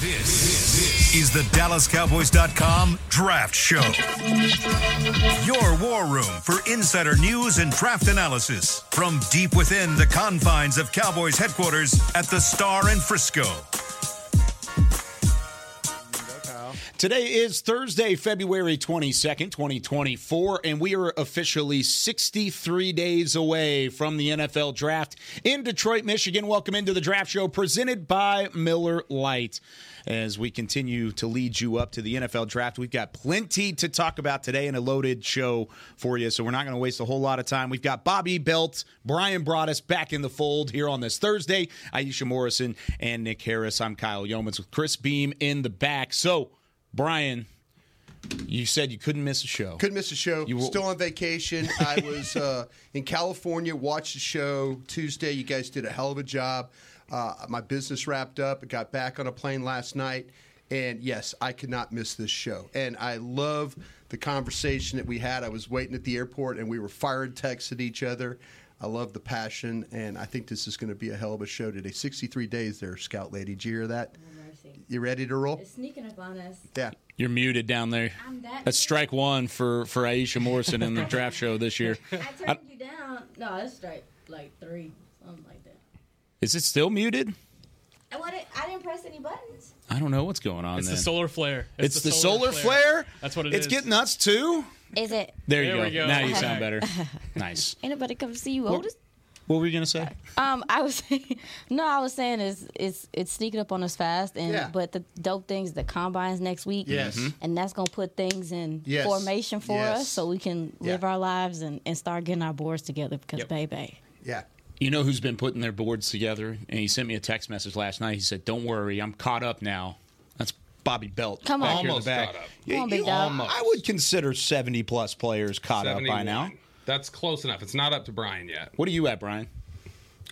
This is the DallasCowboys.com Draft Show. Your war room for insider news and draft analysis from deep within the confines of Cowboys headquarters at the Star in Frisco. Today is Thursday, February 22nd, 2024, and we are officially 63 days away from the NFL draft in Detroit, Michigan. Welcome into the draft show presented by Miller Lite. As we continue to lead you up to the NFL draft, we've got plenty to talk about today and a loaded show for you. So we're not going to waste a whole lot of time. We've got Bobby Belt, Bryan Broaddus back in the fold here on this Thursday, Iisha Morrison, and Nick Harris. I'm Kyle Youmans with Chris Beam in the back. So, Bryan, you said you couldn't miss a show. Couldn't miss a show. You were- Still on vacation. I was uh, in California, watched the show Tuesday. You guys did a hell of a job. Uh, my business wrapped up. I got back on a plane last night. And yes, I could not miss this show. And I love the conversation that we had. I was waiting at the airport and we were firing texts at each other. I love the passion. And I think this is going to be a hell of a show today. 63 days there, Scout Lady. Did you hear that? You ready to roll? It's sneaking up on us. Yeah. You're muted down there. I'm that That's strike one for, for Iisha Morrison in the draft show this year. I turned you down. No, it's straight like three, something like that. Is it still muted? I wanted, I didn't press any buttons. I don't know what's going on It's then. the solar flare. it's, the, solar, flare. That's what it it's is. getting us too. Is it? There you go. go. Now you sound better. nice. Anybody come see you, Otis? What were you gonna say? Um, I was saying, no, I was saying is it's it's sneaking up on us fast, and Yeah. but the dope things, the combines next week, Yes. Mhm. and that's gonna put things in Yes. formation for Yes. us, so we can Yeah. live our lives and, and start getting our boards together. Because Yep. baby, Yeah. You know who's been putting their boards together? And he sent me a text message last night. He said, "Don't worry, I'm caught up now." That's Bobby Belt. Come on. here Almost back. caught up. Yeah, Come on, big you- dog. I would consider 70 plus players caught up by now. 71. That's close enough. It's not up to Bryan yet. What are you at, Bryan?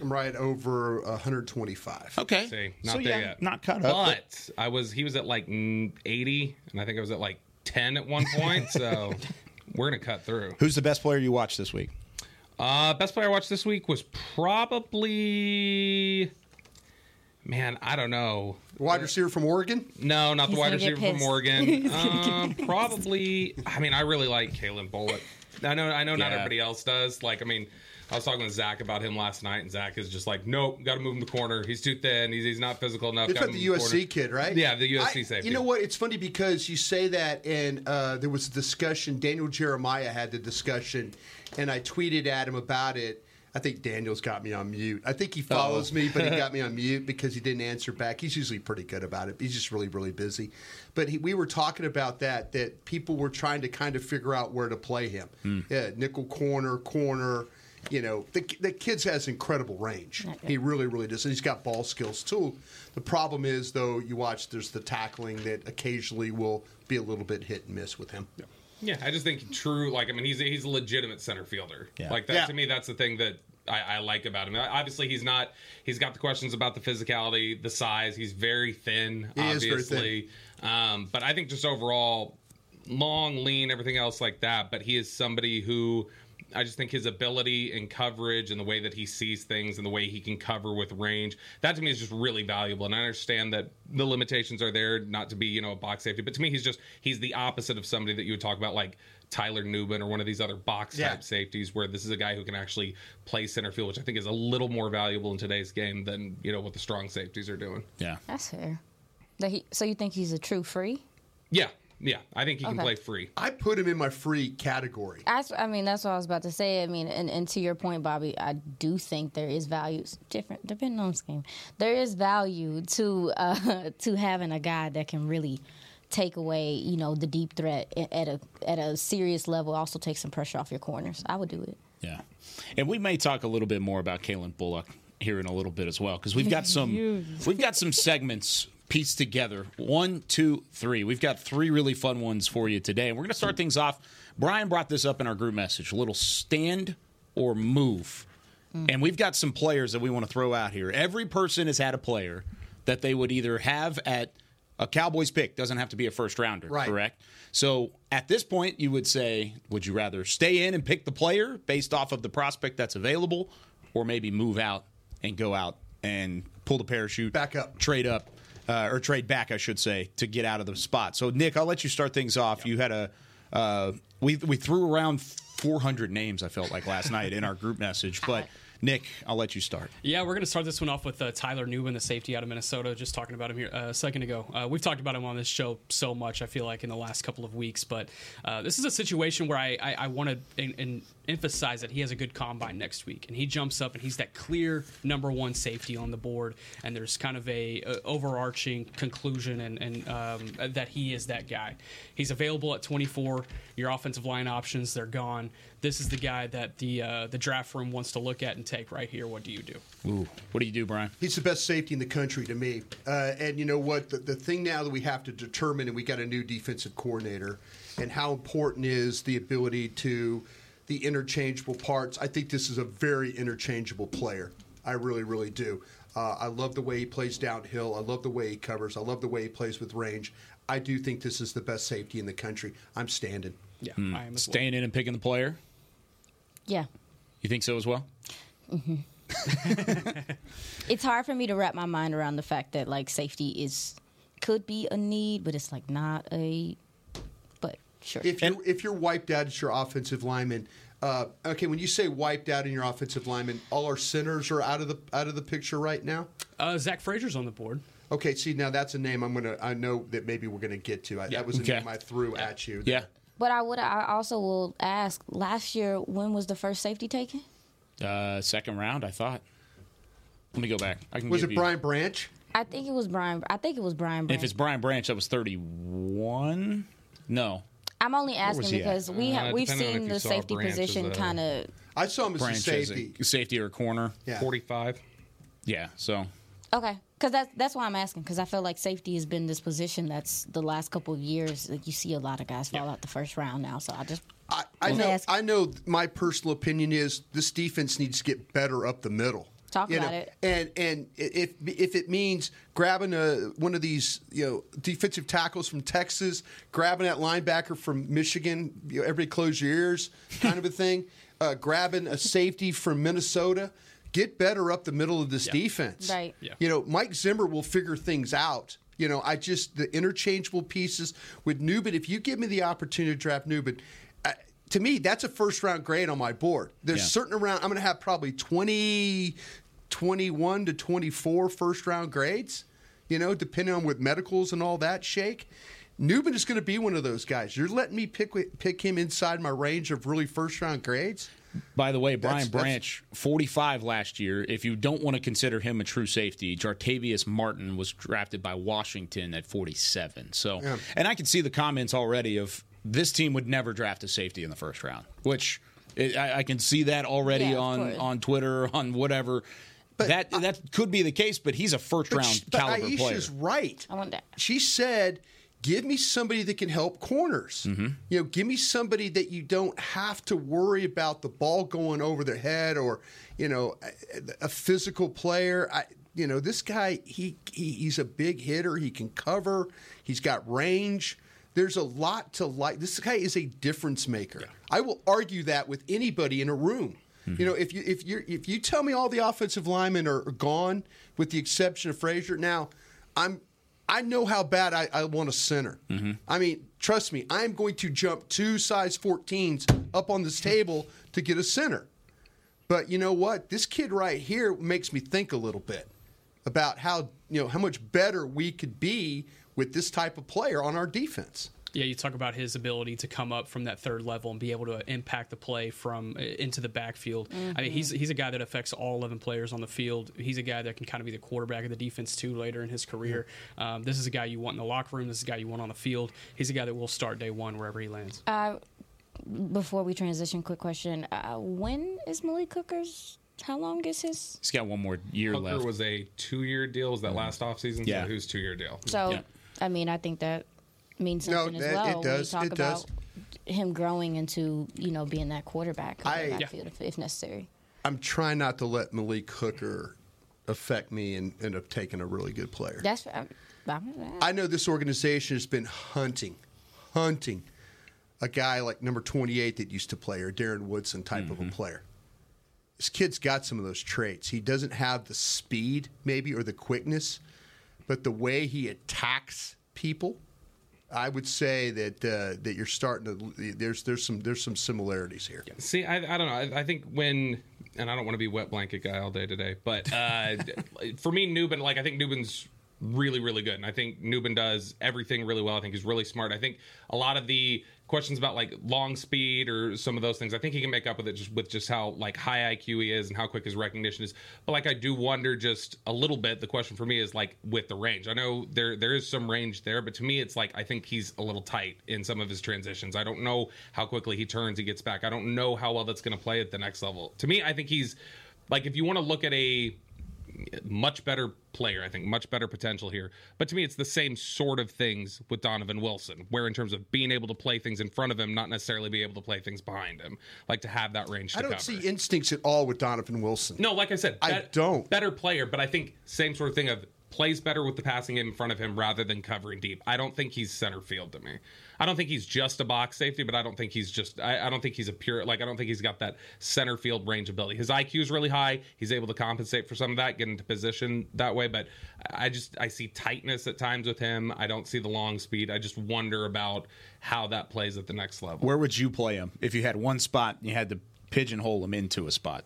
I'm right over 125. Okay, See, not so, there yeah, yet. Not caught up. But I was he was at like mm, 80, and I think I was at like 10 at one point. so we're gonna cut through. Who's the best player you watched this week? Uh, best player I watched this week was probably. Man, I don't know. Wide receiver from Oregon. No, not He's the wide gonna receiver from. Oregon. He's gonna get Um, probably. I mean, I really like Calen Bullock. I know. I know. Not Yeah. everybody else does. Like, I mean, I was talking with Zach about him last night, and Zach is just like, "Nope, got to move him to the corner. He's too thin. He's, he's not physical enough." It's gotta about the move him to USC corner." kid, right? Yeah, the USC I- safety. You know what? It's funny because you say that, and uh, there was a discussion. Daniel Jeremiah had the discussion, and I tweeted at him about it. I think Daniel's got me on mute. I think he follows me, but he got me on mute because he didn't answer back. He's usually pretty good about it. He's just really, really busy. But he, we were talking about that, that people were trying to kind of figure out where to play him. Hmm. Yeah, nickel corner, corner. You know, the, the kid has incredible range. He really, really does. And he's got ball skills too. The problem is, though, you watch, there's the tackling that occasionally will be a little bit hit and miss with him. Yeah, I just think true. Like, I mean, he's a, he's a legitimate center fielder. Yeah. Like that Yeah. to me, that's the thing that I, I like about him. Obviously, he's not. He's got the questions about the physicality, the size. He's very thin. He is very obviously, Um, but I think just overall, long, lean, everything else like that. But he is somebody who. I just think his ability and coverage and the way that he sees things and the way he can cover with range, that to me is just really valuable. And I understand that the limitations are there not to be, you know, a box safety. But to me, he's just, he's the opposite of somebody that you would talk about like Tyler Nubin or one of these other box type Yeah. safeties where this is a guy who can actually play center field, which I think is a little more valuable in today's game than, you know, what the strong safeties are doing. Yeah. that's fair. That he, so you think he's a true free? Yeah. Yeah. I think he can Okay. play free. I put him in my free category. That's, I mean, that's what I was about to say. I mean, and, and to your point, Bobby, I do think there is value, different depending on the scheme. There is value to uh, to having a guy that can really take away, you know, the deep threat a- at a at a serious level. Also take some pressure off your corners. I would do it. Yeah. And we may talk a little bit more about Calen Bullock here in a little bit as well because we've got some we've got some segments pieced together. One, two, three. We've got three really fun ones for you today, and we're going to start things off. Bryan brought this up in our group message: a little stand or move. And we've got some players that we want to throw out here. Every person has had a player that they would either have at a Cowboys pick, doesn't have to be a first rounder, Right. correct? So at this point, you would say, would you rather stay in and pick the player based off of the prospect that's available, or maybe move out and go out and pull the parachute, Back up. trade up, uh, or trade back, I should say, to get out of the spot. So, Nick, I'll let you start things off. You had a uh, we we threw around 400 names. I felt like last night in our group message, but. Nick, I'll let you start. Yeah, we're going to start this one off with uh, Tyler Nubin, the safety out of Minnesota. Just talking about him here uh, a second ago. Uh, we've talked about him on this show so much, I feel like, in the last couple of weeks. But uh, this is a situation where I, I, I want to emphasize that he has a good combine next week. And he jumps up and he's that clear number one safety on the board. And there's kind of a, a overarching conclusion and, and um, that he is that guy. He's available at 24. Your offensive line options, they're gone this is the guy that the uh, the draft room wants to look at and take right here. What do you do? Ooh, what do you do, Bryan? He's the best safety in the country to me. Uh, and you know what? The, the thing now that we have to determine, and we got a new defensive coordinator, and how important is the ability to the interchangeable parts. I think this is a very interchangeable player. I really, really do. Uh, I love the way he plays downhill. I love the way he covers. I love the way he plays with range. I do think this is the best safety in the country. I'm standing. Yeah, mm. I am staying well. in and picking the player. Yeah. You think so as well? Mm-hmm. it's hard for me to wrap my mind around the fact that like safety is could be a need, but it's like not a. But sure. If you're, if you're wiped out as your offensive lineman, uh, okay, when you say wiped out in your offensive lineman, all our centers are out of the out of the picture right now. Uh, Zach Frazier's on the board. Okay, see now that's a name I'm gonna. I know that maybe we're gonna get to. I, yeah. That was a okay. name I threw yeah. at you. Yeah. But I would. I also will ask. Last year, when was the first safety taken? Uh, second round, I thought. Let me go back. I can. Was it you... Brian Branch? I think it was Brian. I think it was Brian. Branch. If it's Brian Branch, that was thirty-one. No. I'm only asking because at? we uh, we've seen the safety Branch position kind of. I saw him as a safety, a safety or corner. Yeah. Forty-five. Yeah. So. Okay, because that's that's why I'm asking because I feel like safety has been this position that's the last couple of years like you see a lot of guys fall yeah. out the first round now. So I just I, I know ask. I know my personal opinion is this defense needs to get better up the middle. Talk you about know? it. And and if if it means grabbing a one of these you know defensive tackles from Texas, grabbing that linebacker from Michigan, you know, everybody close your ears, kind of a thing. Uh, grabbing a safety from Minnesota get better up the middle of this yeah. defense. Right. Yeah. You know, Mike Zimmer will figure things out. You know, I just the interchangeable pieces with Nubin. If you give me the opportunity to draft Nubin, uh, to me that's a first round grade on my board. There's yeah. certain around I'm going to have probably 20, 21 to 24 first round grades. You know, depending on what medicals and all that shake. Nubin is going to be one of those guys. You're letting me pick pick him inside my range of really first round grades. By the way, Brian that's, Branch, that's... 45 last year. If you don't want to consider him a true safety, Jartavius Martin was drafted by Washington at 47. So, yeah. and I can see the comments already of this team would never draft a safety in the first round, which it, I, I, can see that already yeah, on on Twitter, on whatever. But that that could be the case, but he's a first round caliber Iisha's player. Iisha's right. I want that. She said give me somebody that can help corners. Mm-hmm. You know, give me somebody that you don't have to worry about the ball going over their head or, you know, a, a physical player. I, you know, this guy he, he he's a big hitter. He can cover. He's got range. There's a lot to like. This guy is a difference maker. Yeah. I will argue that with anybody in a room. Mm-hmm. You know, if you if you if you tell me all the offensive linemen are gone, with the exception of Frazier, now I'm I know how bad I, I want a center. Mm-hmm. I mean, trust me, I'm going to jump two size 14s up on this table to get a center. But you know what? This kid right here makes me think a little bit about how you know how much better we could be with this type of player on our defense. Yeah, you talk about his ability to come up from that third level and be able to impact the play from uh, into the backfield. Mm-hmm. I mean, he's he's a guy that affects all eleven players on the field. He's a guy that can kind of be the quarterback of the defense too later in his career. Mm-hmm. Um, this is a guy you want in the locker room. This is a guy you want on the field. He's a guy that will start day one wherever he lands. Uh, before we transition, quick question: uh, When is Malik Hooker's how long is his? He's got one more year Hooker left. was a two-year deal. Was that mm-hmm. last offseason? Yeah. So who's two-year deal? So, yeah. I mean, I think that means something no, as well. It does. When you talk it about does. him growing into you know being that quarterback I, backfield yeah. if, if, necessary. I'm trying not to let Malik Hooker affect me and end up taking a really good player. That's. I'm, i know this organization has been hunting, hunting a guy like number 28 that used to play or Darren Woodson type mm-hmm. of a mm-hmm. player. This kid's got some of those traits. He doesn't have the speed, maybe, or the quickness but the way he attacks people, I would say that uh, that you're starting to there's there's some there's some similarities here. See, I, I don't know. I, I think when, and I don't want to be wet blanket guy all day today, but uh, for me, Nubin, like I think Nubin's really, really good, and I think Nubin does everything really well. I think he's really smart. I think a lot of the questions about like long speed or some of those things, I think he can make up with it just with just how like high IQ he is and how quick his recognition is. But like I do wonder just a little bit. The question for me is like with the range. I know there there is some range there, but to me it's like I think he's a little tight in some of his transitions. I don't know how quickly he turns, he gets back. I don't know how well that's going to play at the next level. To me, I think he's like if you want to look at a much better player, I think, much better potential here. But to me, it's the same sort of things with Donovan Wilson, where in terms of being able to play things in front of him, not necessarily be able to play things behind him, like to have that range. I don't cover. see instincts at all with Donovan Wilson. No, like I said, I bet- don't. Better player, but I think same sort of thing of plays better with the passing game in front of him rather than covering deep. I don't think he's center field to me. I don't think he's just a box safety, but I don't think he's just. I, I don't think he's a pure. Like I don't think he's got that center field range ability. His IQ is really high. He's able to compensate for some of that, get into position that way. But I just I see tightness at times with him. I don't see the long speed. I just wonder about how that plays at the next level. Where would you play him if you had one spot and you had to pigeonhole him into a spot?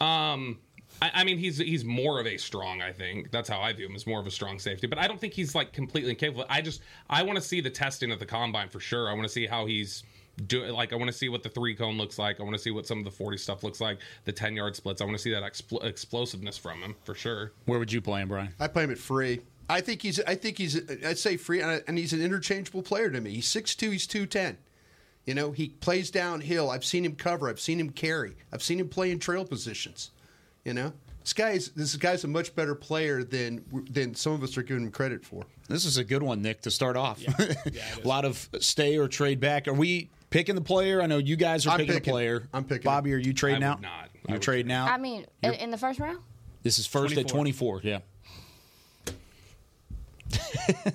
Um, I, I mean, he's he's more of a strong. I think that's how I view him as more of a strong safety. But I don't think he's like completely incapable. I just I want to see the testing of the combine for sure. I want to see how he's doing. Like I want to see what the three cone looks like. I want to see what some of the forty stuff looks like. The ten yard splits. I want to see that expl- explosiveness from him for sure. Where would you play him, Bryan? I play him at free. I think he's. I think he's. I'd say free, and I- and he's an interchangeable player to me. He's six two. He's two ten. You know, he plays downhill. I've seen him cover. I've seen him carry. I've seen him play in trail positions. You know, this guy's this guy's a much better player than than some of us are giving him credit for. This is a good one, Nick, to start off. a lot of stay or trade back. Are we picking the player? I know you guys are I'm picking, picking. a player. I'm picking Bobby, are you trading I would out? not. You're would trading out. I mean, in, in the first round. this is first at 24. 24. Yeah.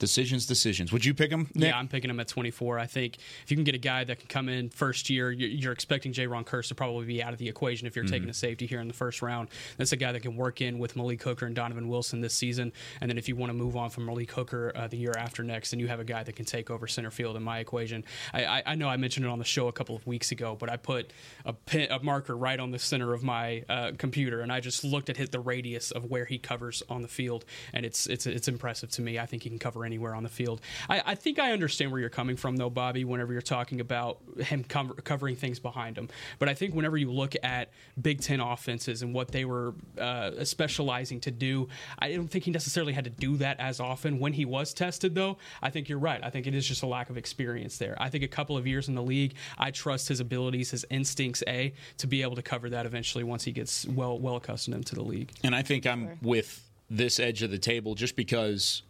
decisions, decisions. Would you pick him? Nick? Yeah, I'm picking him at 24. I think if you can get a guy that can come in first year, you're, you're expecting Jayron Kearse to probably be out of the equation if you're Mm-hmm. taking a safety here in the first round. That's a guy that can work in with Malik Hooker and Donovan Wilson this season. And then if you want to move on from Malik Hooker uh, the year after next, then you have a guy that can take over center field in my equation. I, I, I know I mentioned it on the show a couple of weeks ago, but I put a, pin, a marker right on the center of my uh, computer, and I just looked at hit the radius of where he covers on the field, and it's it's it's impressive to me. I think he can cover anywhere on the field. I, I think I understand where you're coming from, though, Bobby. Whenever you're talking about him cover, covering things behind him, but I think whenever you look at Big Ten offenses and what they were uh, specializing to do, I don't think he necessarily had to do that as often. When he was tested, though, I think you're right. I think it is just a lack of experience there. I think a couple of years in the league, I trust his abilities, his instincts, a to be able to cover that eventually once he gets well well accustomed to the league. And I think I'm with this edge of the table just because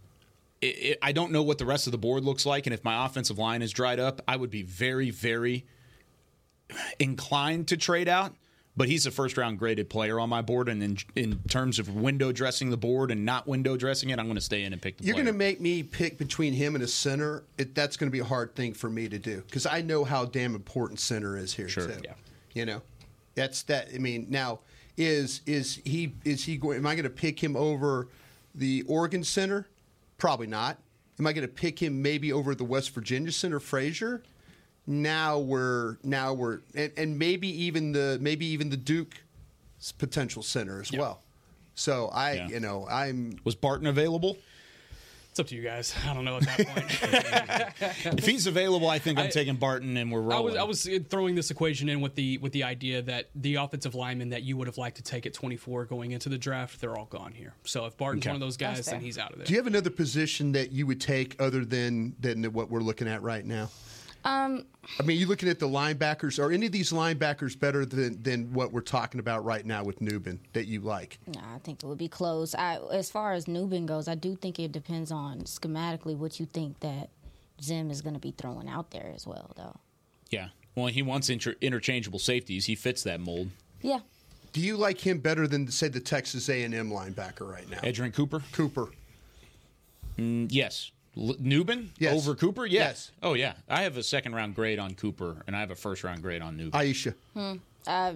it, it, I don't know what the rest of the board looks like. And if my offensive line is dried up, I would be very, very inclined to trade out. But he's a first round graded player on my board. And in, in terms of window dressing the board and not window dressing it, I'm going to stay in and pick the You're going to make me pick between him and a center. It, that's going to be a hard thing for me to do because I know how damn important center is here Sure. too. Yeah. You know, that's that. I mean, now is is he is he going? Am I going to pick him over the Oregon center? Probably not. Am I going to pick him maybe over the West Virginia center, Frazier? Now we're now we're and, and maybe even the maybe even the Duke potential center as well. So I, Yeah. you know, I'm Was Barton available? It's up to you guys. I don't know at that point. If he's available, I think I'm I- taking Barton and we're I rolling. was I was uh, throwing this equation in with the with the idea that the offensive linemen that you would have liked to take at 24 going into the draft, they're all gone here. So if Barton's Okay. one of those guys, then he's out of there. Do you have another position that you would take other than than what we're looking at right now? Um, I mean, you looking at the linebackers? Are any of these linebackers better than than what we're talking about right now with Nubin that you like? Nah, I think it would be close. I, as far as Nubin goes, I do think it depends on schematically what you think that Zim is going to be throwing out there as well, though. yeah. Well, he wants inter- interchangeable safeties. He fits that mold. Yeah, Do you like him better than say the Texas A and M linebacker right now? Edgerrin Cooper? Cooper. Mm, yes. L- Nubin Yes. over Cooper? Yes. Yes. Oh, yeah. I have a second round grade on Cooper, and I have a first round grade on Nubin. Iisha. Hmm. Uh,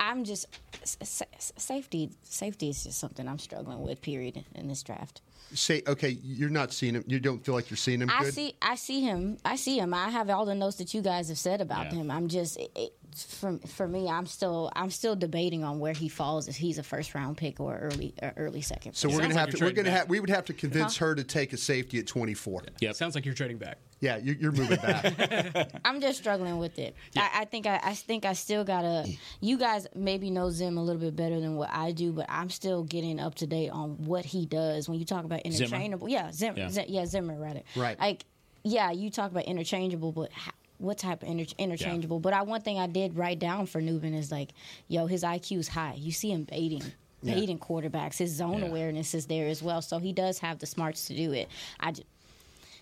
I'm just s- s- safety. Safety is just something I'm struggling with. Period in this draft. Say, okay, you're not seeing him. You don't feel like you're seeing him. I good? see. I see him. I see him. I have all the notes that you guys have said about Yeah. him. I'm just. It, it, for, for me, I'm still I'm still debating on where he falls if he's a first round pick or early or early second. So pick. we're gonna like have to. We're gonna back. have. We would have to convince uh-huh. her to take a safety at 24. Yep. Sounds like you're trading back. Yeah, you're, you're moving back. I'm just struggling with it. I, I think I, I think I still gotta. You guys maybe know Zim a little bit better than what I do, but I'm still getting up to date on what he does. When you talk about Zimmer? interchangeable, yeah, Zim, Yeah. yeah. yeah, Zimmer, rather. Right. Like, yeah, you talk about interchangeable, but how, what type of inter- interchangeable? But I one thing I did write down for Nubin is like, yo, his IQ is high. You see him baiting. Baiting quarterbacks, his zone Yeah. awareness is there as well, so he does have the smarts to do it. I just,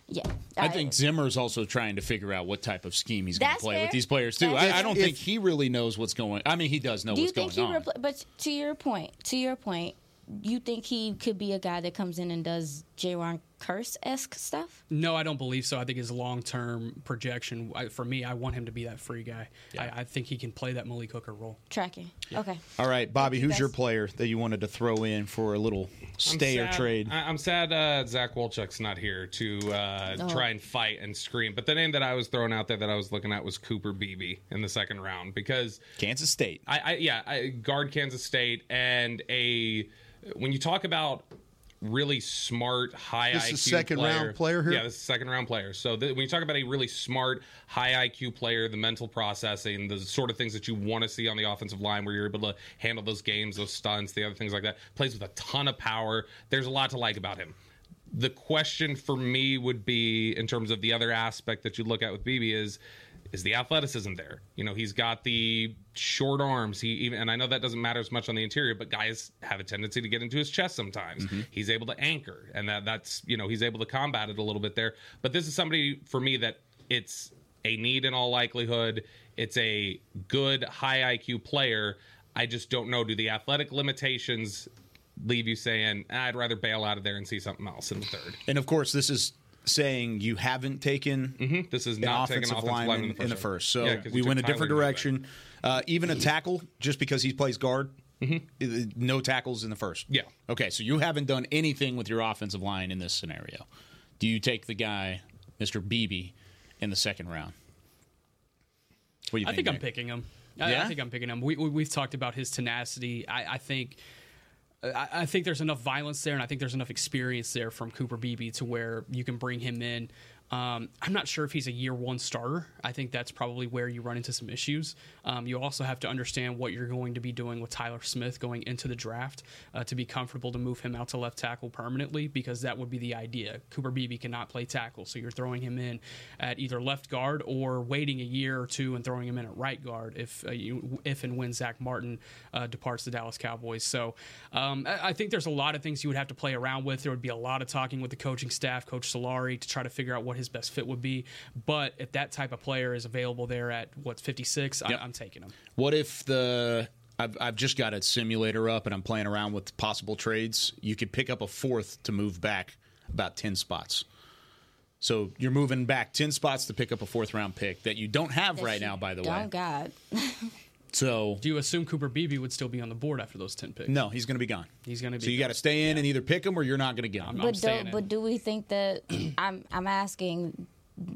yeah, I think Zimmer's also trying to figure out what type of scheme he's going to play fair. with these players too. I, I don't If- think he really knows what's going. I mean, he does know Do you what's think going he? on. Repl- but to your point, to your point, you think he could be a guy that comes in and does Jayron Kearse esque stuff? No, I don't believe so. I think his long term projection, I, for me, I want him to be that free guy. I, I think he can play that Malik Hooker role. Tracking. Okay. All right, Bobby, who's your player that you wanted to throw in for a little stay or trade? I- I'm sad uh, Zach Wolchuk's not here to uh, Oh. try and fight and scream. But the name that I was throwing out there that I was looking at was Cooper Beebe in the second round because Kansas State. I, I yeah, I guard Kansas State and a when you talk about really smart, high This IQ is second player, round player here? Yeah, this is second round player. So th- when you talk about a really smart, high IQ player, the mental processing, the sort of things that you want to see on the offensive line, where you're able to handle those games, those stunts, the other things like that, plays with a ton of power. There's a lot to like about him. The question for me would be, in terms of the other aspect that you look at with Beebe, is is the athleticism there? You know, he's got the short arms. He even, and I know that doesn't matter as much on the interior, but guys have a tendency to get into his chest sometimes. He's able to anchor, and that that's you know he's able to combat it a little bit there. But this is somebody for me that it's a need in all likelihood. It's a good high IQ player. I just don't know. Do the athletic limitations leave you saying "Ah, I'd rather bail out of there and see something else in the third? And of course, this is saying you haven't taken This is an not offensive offensive lineman lineman in, in the the first. first So round. Yeah, 'cause we went a took different Tyler direction. Uh, even a tackle, just because he plays guard, uh, no tackles in the first. Yeah. Okay, so you haven't done anything with your offensive line in this scenario. Do you take the guy, Mr. Beebe, in the second round? What do you I think I'm picking him. I, Yeah? I think I'm picking him. We, we, we've talked about his tenacity. I, I think. I, I think there's enough violence there, and I think there's enough experience there from Cooper Beebe to where you can bring him in. Um, I'm not sure if he's a year one starter. I think that's probably where you run into some issues. Um, you also have to understand what you're going to be doing with Tyler Smith going into the draft uh, to be comfortable to move him out to left tackle permanently, because that would be the idea. Cooper Beebe cannot play tackle, so you're throwing him in at either left guard or waiting a year or two and throwing him in at right guard if uh, you, if and when Zach Martin uh, departs the Dallas Cowboys. So um, I, I think there's a lot of things you would have to play around with. There would be a lot of talking with the coaching staff, Coach Solari, to try to figure out what his best fit would be. But if that type of player is available there at what's 56, Yep. I, I'm taking him. What if the I've, I've just got a simulator up and I'm playing around with possible trades. You could pick up a fourth to move back about 10 spots. So you're moving back 10 spots to pick up a fourth round pick that you don't have right now, by the way. Oh God. So Do you assume Cooper Beebe would still be on the board after those 10 picks? no, he's going to be gone. He's gonna be So you got to stay in and either pick him or you're not going to get him. I'm But do, staying in. but do we think that I'm I'm asking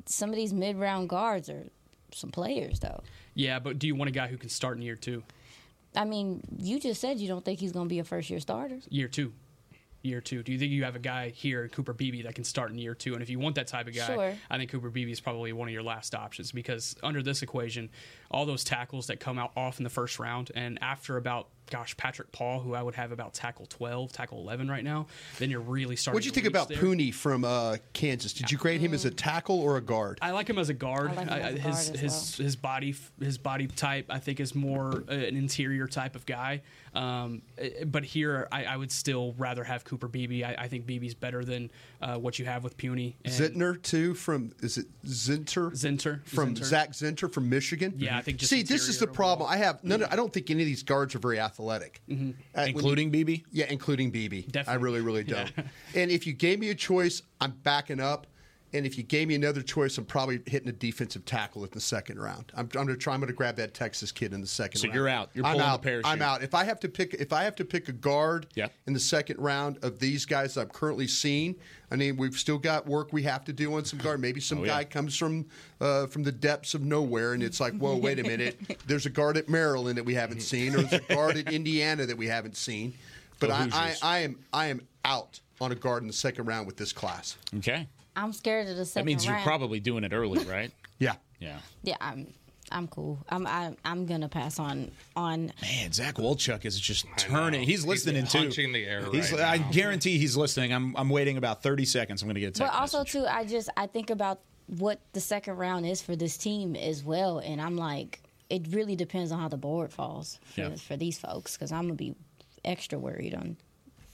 some of these mid round guards are some players though? Yeah, but do you want a guy who can start in year two? I mean, you just said you don't think he's going to be a first year starter. Year two. Year two. Do you think you have a guy here, Cooper Beebe, that can start in year two? And if you want that type of guy, Sure. I think Cooper Beebe is probably one of your last options because under this equation, all those tackles that come out off in the first round, and after about gosh, Patrick Paul, who I would have about tackle twelve, tackle eleven right now, then you're really starting. What'd you to think about there. Puni from uh, Kansas? Did you grade him as a tackle or a guard? I like him as a guard. I like him I- as a his guard as his his body his body type I think is more uh, an interior type of guy. Um, eh, but here I, I would still rather have Cooper Beebe. I, I think Beebe's better than uh, what you have with Puni. And Zinter too from is it Zinter? Zinter from Zinter. Zak Zinter from Michigan. Yeah, I think just See, this is the interior problem. I have none. Of, I don't think any of these guards are very athletic, Mm-hmm. Uh, Including you- Beebe? Yeah, including Beebe. I really, really don't. and if you gave me a choice, I'm backing up. And if you gave me another choice, I'm probably hitting a defensive tackle in the second round. I'm, I'm going to try. I'm going to grab that Texas kid in the second So round. you're out. You're I'm pulling the out. parachute. I'm out. If I have to pick, if I have to pick a guard Yeah. in the second round of these guys I'm currently seeing, I mean, we've still got work we have to do on some guard. Maybe some Oh, yeah. guy comes from uh, from the depths of nowhere, and it's like, whoa, wait a minute. There's a guard at Maryland that we haven't seen, or there's a guard at Indiana that we haven't seen. But I, I, I am I am out on a guard in the second round with this class. Okay. I'm scared of the second That means you're round. probably doing it early, right? Yeah. yeah. Yeah, I'm. I'm cool. I'm. I'm, I'm gonna pass on on. Man, Zach Wolchuk is just turning. He's listening too. punching the air He's, right I now. guarantee he's listening. I'm. I'm waiting about 30 seconds. I'm going to get a text But also message. too, I just I think about what the second round is for this team as well, and I'm like, it really depends on how the board falls for, Yeah. for these folks because I'm gonna be extra worried on.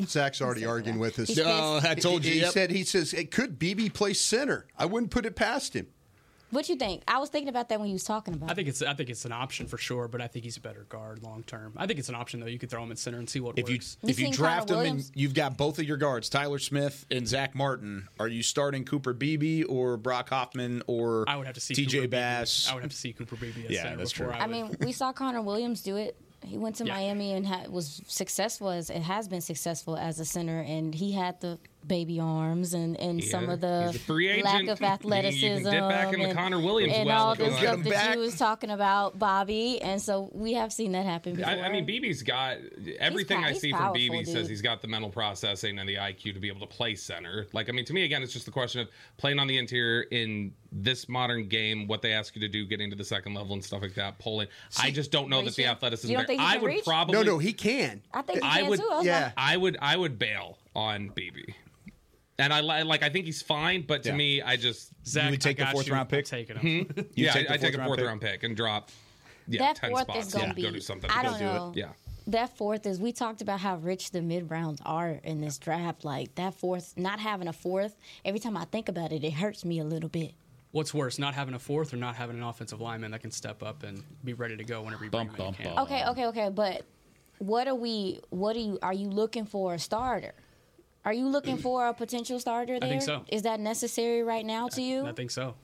Zach's already arguing with us. He's Oh, I told you. He, yep. said he says it could Beebe play center. I wouldn't put it past him. What do you think? I was thinking about that when you was talking about. I think it's I think it's an option for sure, but I think he's a better guard long term. I think it's an option though. You could throw him at center and see what if you works. You if you seen draft Connor him and you've got both of your guards, Tyler Smith and Zach Martin, are you starting Cooper Beebe or Brock Hoffman or I would have to see TJ Cooper Beebe. Bass? I would have to see Cooper Beebe at Yeah, center that's before true. I, I mean, we saw Connor Williams do it. He went to Yeah. Miami and ha- was successful as it has been successful as a center, and he had the baby arms and, and some of the free lack of athleticism. you can dip back into and, Connor Williams and well all if the stuff that back. you was talking about, Bobby. And so we have seen that happen before. I, I mean, Beebe's got everything pow- I he's see from powerful, Beebe says he's got the mental processing and the IQ to be able to play center. Like, I mean, to me, again, it's just the question of playing on the interior in this modern game, what they ask you to do, getting to the second level and stuff like that, pulling. I just don't know that the athleticism. You don't there. think he I can would reach? probably No, no, he can. I think he I can would- too. I yeah. like, I would I would bail on Beebe. And I like I think he's fine, but to Yeah. me, I just Zach, would take I the got fourth you. round pick? I'm taking him. Hmm? You yeah, take the I take a fourth round pick? pick and drop yeah that ten fourth spots is gonna and be. go do something. I don't do it. know. Yeah. That fourth is we talked about how rich the mid rounds are in this draft. Like that fourth, not having a fourth. Every time I think about it, it hurts me a little bit. What's worse, not having a fourth or not having an offensive lineman that can step up and be ready to go whenever you bring Bump, him in? bump, You can. bump. Okay, okay, okay. But what are we? What are you? Are you looking for a starter? Are you looking for a potential starter there? I think so. Is that necessary right now to you? I think so.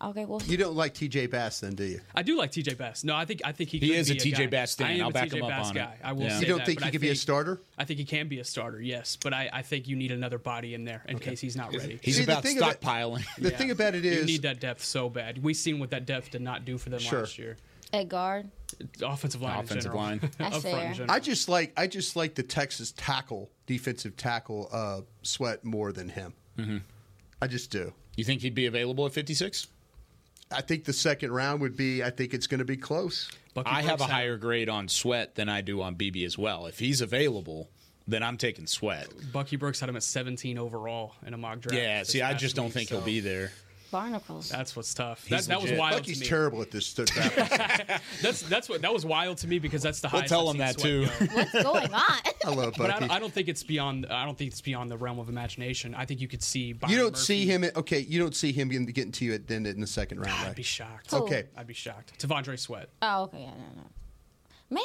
Okay, well, You don't like TJ Bass, then, do you? I do like TJ Bass. No, I think I think he, He could is a TJ guy. Bass thing. I am I'll a back TJ him up Bass on it. guy. I will Yeah. say You don't that, think he I could be a starter? I think he can be a starter, yes, but I, I think you need another body in there in case he's not ready. He's See, the about thing about- stockpiling. The Yeah. thing about it you need that depth so bad. We've seen what that depth did not do for them Sure. last year. At guard, Offensive line, Offensive general. line. That's Up front fair. general. I just like I just like the Texas tackle, defensive tackle, uh, sweat more than him. Mm-hmm. I just do. You think he'd be available at 56? I think the second round would be. I think it's going to be close. Bucky I have a Brooks had- higher grade on Sweat than I do on Beebe as well. If he's available, then I'm taking Sweat. Bucky Brooks had him at 17 overall in a mock draft. Yeah, see, I past just don't think so he'll be there. Barnacles. That's what's tough. That, He's that was wild Bucky's to me. terrible at this draft. That's that's what that was wild to me because that's the We'll highest. tell I've him that, too. go. What's going on? I love But I don't, I don't think it's beyond. I don't think it's beyond the realm of imagination. I think you could see. Byron you don't Murphy. see him. Okay, you don't see him getting, getting to you at, then in the second round. I'd Right? be shocked. Okay. I'd be shocked. T'Vondre Sweat. oh, okay, yeah, no, no. Maybe.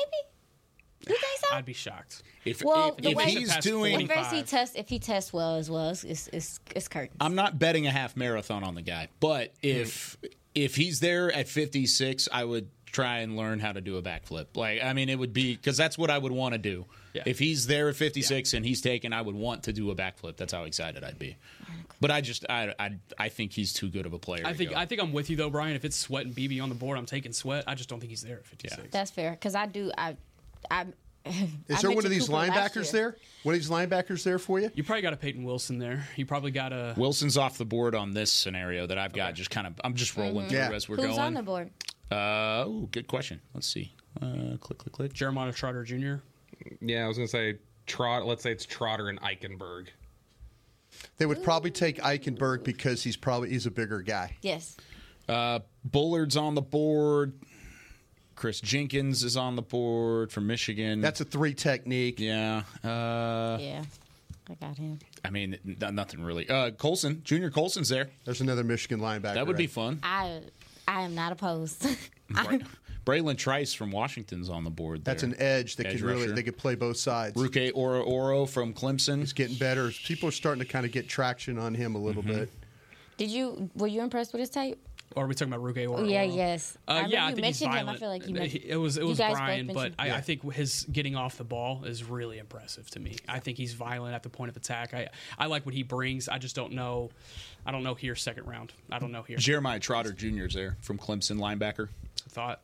You think so? I'd be shocked. If, Well, if, the if way- he's doing, if he tests, if he tests well as well, it's it's it's, it's curtains. I'm not betting a half marathon on the guy, but if hmm. if he's there at 56, I would try and learn how to do a backflip. Like, I mean, it would be because that's what I would want to do. Yeah. If he's there at 56 and he's taken, I would want to do a backflip. That's how excited I'd be. But I just, I, I, I think he's too good of a player. I to think go. I think I'm with you though, Bryan. If it's Sweat and Beebe on the board, I'm taking Sweat. I just don't think he's there at 56. That's fair because I do. I I. Is there one of these linebackers there? One of these linebackers there for you? You probably got a Peyton Wilson there. You probably got a. Wilson's off the board on this scenario that I've got. Just kind of, I'm just rolling through Yeah. as we're going. Who's going. on the board? Uh, ooh, good question. Let's see. Uh, click, click, click. Jeremiah Trotter Jr. Yeah, I was gonna say Trot. Let's say it's Trotter and Eichenberg. They would probably take Eichenberg because he's probably he's a bigger guy. Yes. Uh, Bullard's on the board. Kris Jenkins is on the board from Michigan. That's a three technique. yeah. Uh, Yeah. I got him. I mean, n- nothing really. Uh, Colson, Junior Colson's there. There's another Michigan linebacker. That would be fun. I I am not opposed. Bra- Bralen Trice from Washington's on the board. That's an edge that Edge could really rusher. they could play both sides. Ruke Orhorhoro from Clemson. He's getting better. People are starting to kind of get traction on him a little Mm-hmm. bit. Did you were you impressed with his tape? Or are we talking about Ruke or? yeah, or- yes. Uh, remember yeah, I you think he's mentioned violent. him. I feel like you Uh, mentioned. It was it was Bryan, but I, Yeah. I think his getting off the ball is really impressive to me. I think he's violent at the point of attack. I I like what he brings. I just don't know. I don't know here second round. I don't know here. Jeremiah Trotter Jr. is there from Clemson linebacker. I thought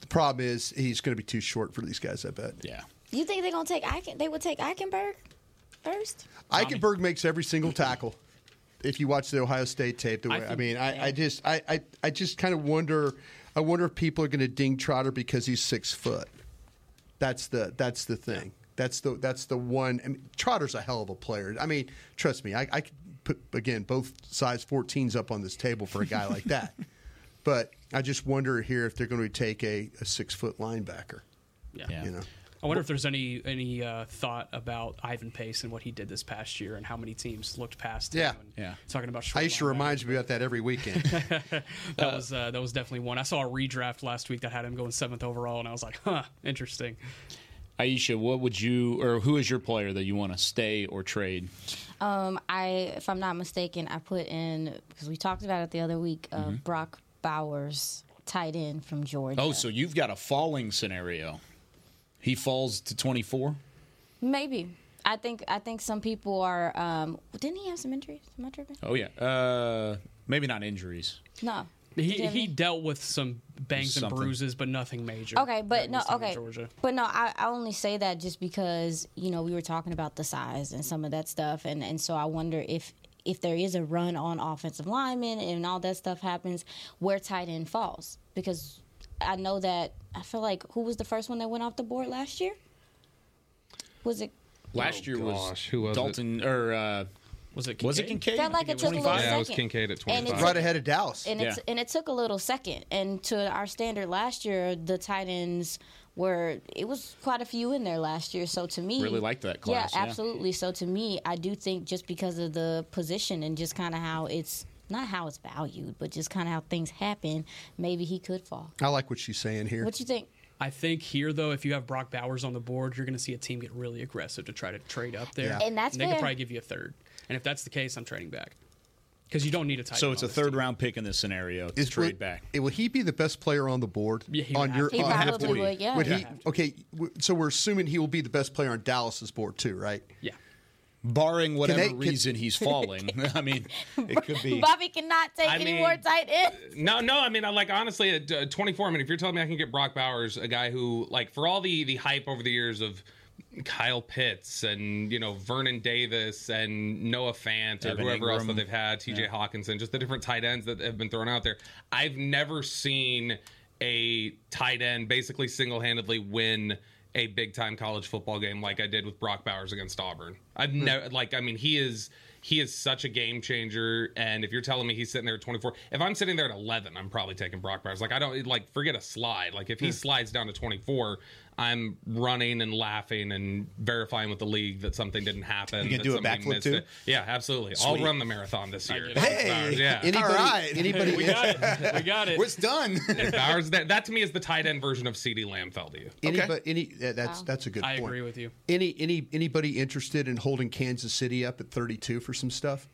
The problem is he's going to be too short for these guys. I bet. Yeah. you think they're gonna take Eichen? They would take Eichenberg first. Eichenberg makes every single tackle. If you watch the Ohio State tape, the way, I I, mean, I, I just, I, I, I just kind of wonder. I wonder if people are going to ding Trotter because he's six foot. That's the that's the thing. That's the that's the one. I mean, Trotter's a hell of a player. I mean, trust me. I, I could put again both size 14s up on this table for a guy like that. But I just wonder here if they're going to take a, a six foot linebacker. yeah. Yeah. You know. I wonder if there's any any uh, thought about Ivan Pace and what he did this past year and how many teams looked past Yeah. him. And Yeah. Talking about short Iisha linebackers. reminds me about that every weekend. that was uh, that was definitely one. I saw a redraft last week that had him going seventh overall, and I was like, huh, interesting. Iisha, what would you or who is your player that you want to stay or trade? Um, I, if I'm not mistaken, I put in because we talked about it the other week. Uh, Mm-hmm. Brock Bowers, tight end from Georgia. Oh, so you've got a falling scenario. He falls to 24. maybe. I think I think some people are. Um, didn't he have some injuries? Am I tripping? Oh yeah. Uh, maybe not injuries. No. He he any? dealt with some bangs and bruises, but nothing major. Okay, but no, his time in okay, Georgia. but no. I, I only say that just because you know we were talking about the size and some of that stuff, and and so I wonder if if there is a run on offensive linemen and all that stuff happens, where tight end falls because I know that I feel like who was the first one that went off the board last year? Was it? Last Oh, year was who was it? Dalton or uh, Was it was it Kincaid? Kincaid? Felt like it took a little 25? Yeah, it was. Kincaid at 25. right ahead of Dallas. and it's Yeah. and it took a little second. And to our standard last year, the Titans were it was quite a few in there last year. So to me, Really like that class, yeah. Yeah, absolutely. So to me, I do think just because of the position and just kind of how it's not how it's valued, but just kind of how things happen, maybe he could fall. I like what she's saying here. What you think? I think here though, if you have Brock Bowers on the board, you're going to see a team get really aggressive to try to trade up there, Yeah. And that's they fair. could probably give you a third. And if that's the case, I'm trading back because you don't need a tight. So it's a third team. round pick in this scenario to Is- trade would, back. eh, Would he be the best player on the board? Yeah, he on your. He on probably board? would, yeah. Would Yeah. he? Okay, so we're assuming he will be the best player on Dallas's board too, right? Yeah. Barring whatever they- can- reason he's falling. I mean, it could be. Bobby cannot take I any mean- more tight ends. No, no. I mean, I like honestly at uh, 24. I mean, if you're telling me I can get Brock Bowers, a guy who like for all the the hype over the years of Kyle Pitts and you know Vernon Davis and Noah Fant or Evan whoever else that they've had, T.J. Hockenson, just the different tight ends that have been thrown out there. I've never seen a tight end basically single handedly win a big time college football game like I did with Brock Bowers against Auburn. I've hmm. never like I mean he is he is such a game changer and if you're telling me he's sitting there at 24 if I'm sitting there at 11 I'm probably taking Brock Bowers. Like I don't like forget a slide. Like if he hmm. slides down to 24 I'm running and laughing and verifying with the league that something didn't happen You can do a somebody backflip too? it. yeah absolutely I'll run the marathon this year. Hey, Bowers, yeah anybody? All right. Anybody? We got it. We got it. It's done. Bowers that, that to me is the tight end version of CeeDee Lamb fell to you Anybody? Any? yeah, that's Wow. that's a good point. I point. agree with you. Any any anybody interested in holding Kansas City up at 32 for some stuff?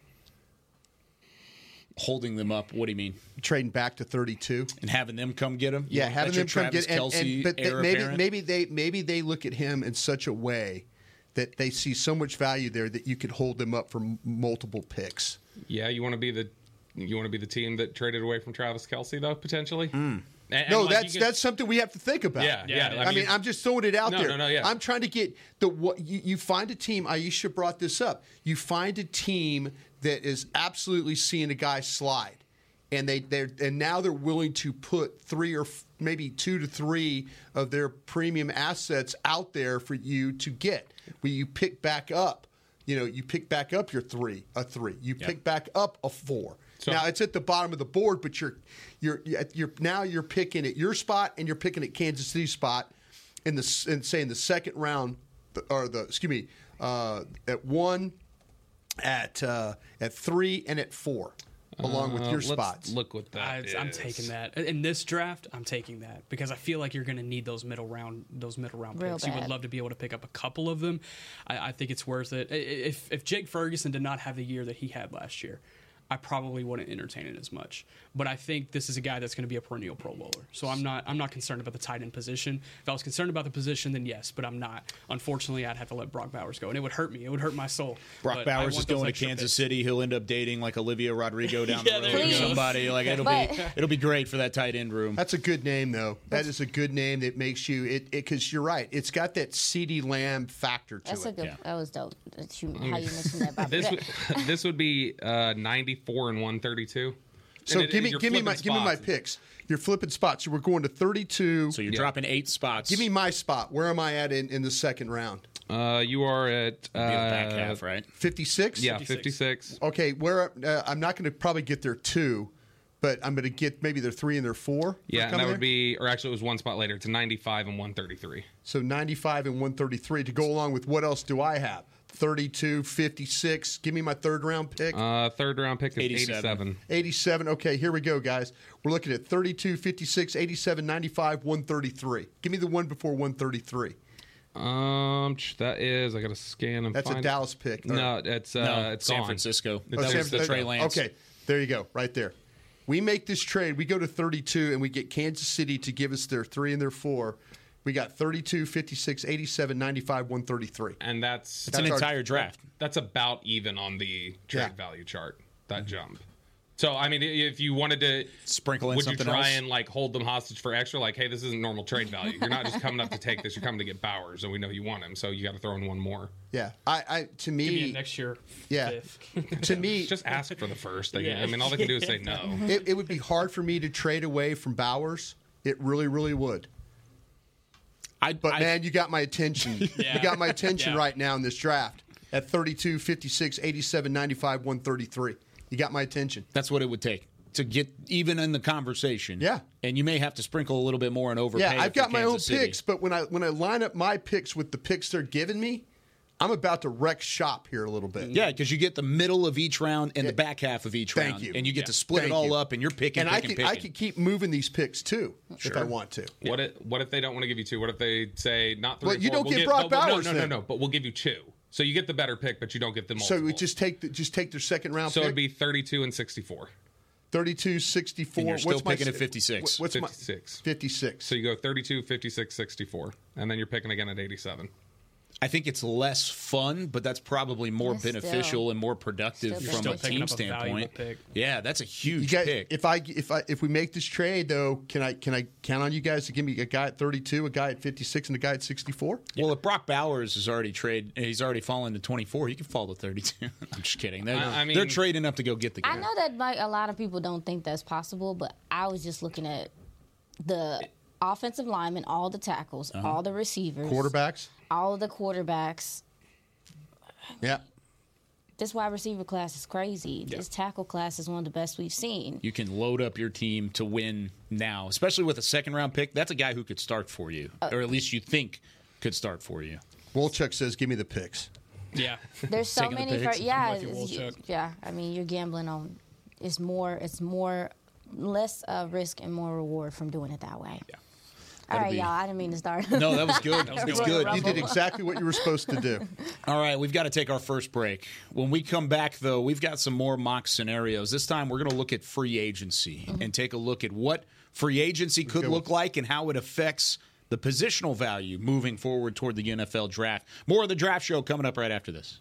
Holding them up. What do you mean? Trading back to 32? And having them come get him? Yeah, want- having them come Travis get and, Kelce and but they- heir maybe apparent? maybe they maybe they look at him in such a way that they see so much value there that you could hold them up for m- multiple picks. Yeah, you want to be the you want to be the team that traded away from Travis Kelce though potentially. Mm. And- and, no, like, that's you can- that's something we have to think about. Yeah, yeah, Yeah, I I mean, mean- I'm just throwing it out No, there. no, no, yeah. I'm trying to get the what you, you find a team. Iisha brought this up. You find a team that is absolutely seeing a guy slide, and they they and now they're willing to put three or f- maybe two to three of their premium assets out there for you to get. Where you pick back up, you know, you pick back up your three, a three. You pick back up a four. So- now it's at the bottom of the board, but you're you're you're now you're picking at your spot and you're picking at Kansas City spot in the in say in the second round or the excuse me uh, at one, at uh, at three, and at four, along with Uh, your let's spots. Look what I, that I'm is. taking that in this draft. I'm taking that because I feel like you're going to need those middle round, those middle round Real picks. You would bad. love to be able to pick up a couple of them. I, I think it's worth it. I- If if Jake Ferguson did not have the year that he had last year, I probably wouldn't entertain it as much. But I think this is a guy that's going to be a perennial Pro Bowler. So I'm not I'm not concerned about the tight end position. If I was concerned about the position, then yes, but I'm not. Unfortunately, I'd have to let Brock Bowers go, and it would hurt me. It would hurt my soul. Brock But Bowers is going to Kansas picks. City. He'll end up dating like Olivia Rodrigo down Yeah, the road you or somebody. Like it'll But- be it'll be great for that tight end room. That's a good name, though. That is a good name that makes you it because you're right. It's got that CeeDee Lamb factor to That's a it. good. Yeah. That was dope. That you, how you mentioned that. Bobby. This would, this would be uh, 94 and 132. So And it- give me give me flipping my give me my picks. You're flipping spots. You we're going to 32. So you're Yeah. dropping eight spots. give me my spot. Where am I at in, in the second round? Uh, you are at uh, back half, right? 56. Yeah, 56. 56. Okay. Where uh, I'm not going to probably get there two, but I'm going to get maybe they're three and they're four. Yeah, and coming that there? would be, or actually, it was one spot later. It's 95 and 133. so 95 and 133 to go along with what else do I have? 32, 56. Give me my third round pick. Uh, third round pick is 87. 87. 87. Okay, here we go, guys. We're looking at 32, 56, 87, 95, 133. Give me the one before 133. Um, that is. I got to scan and That's a find Dallas pick. No, it's uh, no, it's San gone. Francisco. Oh, that San was the Trey Lance. Okay, there you go, right there. We make this trade. We go to 32 and we get Kansas City to give us their three and their four. We got 32, 56, 87, 95, 133. And that's It's an our- entire draft. that's about even on the trade Yeah. Mm-hmm. value chart. That jump. So I mean, if you wanted to Sprinkle in would you try else? and like hold them hostage for extra? Like, hey, this isn't normal trade value. You're not just coming up to take this. You're coming to get Bowers, and we know you want him, so you got to throw in one more. Yeah, I, I to Give me me, a next year. Yeah. to me, Just ask for the first. They, Yeah. I mean, all they can do is say no. it, it would be hard for me to trade away from Bowers. It really, really would. I, But I, man, you got my attention. Yeah. You got my attention Yeah. right now in this draft at 32, 56, 87, 95, 133. You got my attention. that's what it would take to get even in the conversation. Yeah. and you may have to sprinkle a little bit more and overpay. Yeah, I've got my own City. picks, but when I when I line up my picks with the picks they're giving me, I'm about to wreck shop here a little bit. Yeah, because you get the middle of each round and the back half of each Thank round, you. and you get Yeah. to split Thank it all you. up, and you're picking, and I picking, can I picking. can keep moving these picks too if I want to. What if what if they don't want to give you two? What if they say not three? Well, or you four, don't we'll get give- Brock but we'll- Bowers No, no, then. no, no. But we'll give you two. So you get the better pick, but you don't get the multiple. So we just take the, just take their second round so pick. it'd be 32 and 64. 32, 64. And you're still What's my- picking at 56. What's my 56. 56. So you go 32, 56, 64, and then you're picking again at 87. I think it's less fun, but that's probably more Yeah, still. beneficial and more productive Still from Still a team up a standpoint. pick. Yeah, that's a huge guys, pick. if I if I if we make this trade though, can I can I count on you guys to give me a guy at 32, a guy at 56, and a guy at 64? Well, if Brock Bowers is already trade, he's already fallen to 24. He can fall to 32. I'm just kidding. They're, I- I mean- they're trading up to go get the guy. I know that like a lot of people don't think that's possible, but I was just looking at the offensive linemen, all the tackles, Uh-huh. all the receivers, Quarterbacks? all the quarterbacks. Yeah. This wide receiver class is crazy. This tackle class is one of the best we've seen. You can load up your team to win now, especially with a second round pick. That's a guy who could start for you, Uh, or at least you think could start for you. Wolchuk says, "Give me the picks." Yeah. There's so Taking the many. picks. For, yeah, with you, it's- you- Wolchuk. yeah. I mean, you're gambling on. It's more. It's more, less uh, risk and more reward from doing it that way. Yeah. All be- y'all. I didn't mean to start. No, that was good. that was good. You did exactly what you were supposed to do. All right, we've got to take our first break. When we come back, though, we've got some more mock scenarios. This time, we're going to look at free agency mm-hmm. and take a look at what free agency could go. look like and how it affects the positional value moving forward toward the NFL draft. More of the draft show coming up right after this.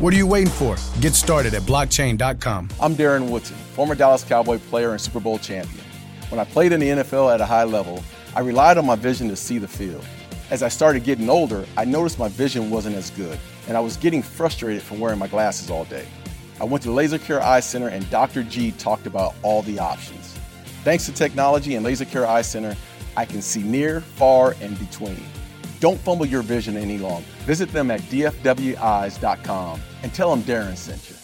What are you waiting for? Get started at blockchain.com. I'm Darren Woodson, former Dallas Cowboy player and Super Bowl champion. When I played in the NFL at a high level, I relied on my vision to see the field. As I started getting older, I noticed my vision wasn't as good, and I was getting frustrated from wearing my glasses all day. I went to Laser Care Eye Center, and Dr. G talked about all the options. Thanks to technology and Laser Care Eye Center, I can see near, far, and between. Don't fumble your vision any longer. Visit them at dfweyes.com and tell them Darren sent you.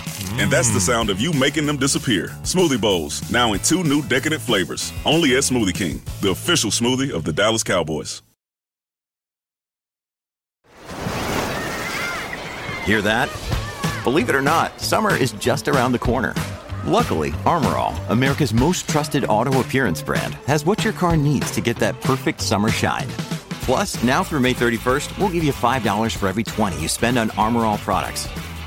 And that's the sound of you making them disappear. Smoothie Bowls, now in two new decadent flavors. Only at Smoothie King, the official smoothie of the Dallas Cowboys. Hear that? Believe it or not, summer is just around the corner. Luckily, Armorall, America's most trusted auto appearance brand, has what your car needs to get that perfect summer shine. Plus, now through May 31st, we'll give you $5 for every 20 you spend on Armorall products.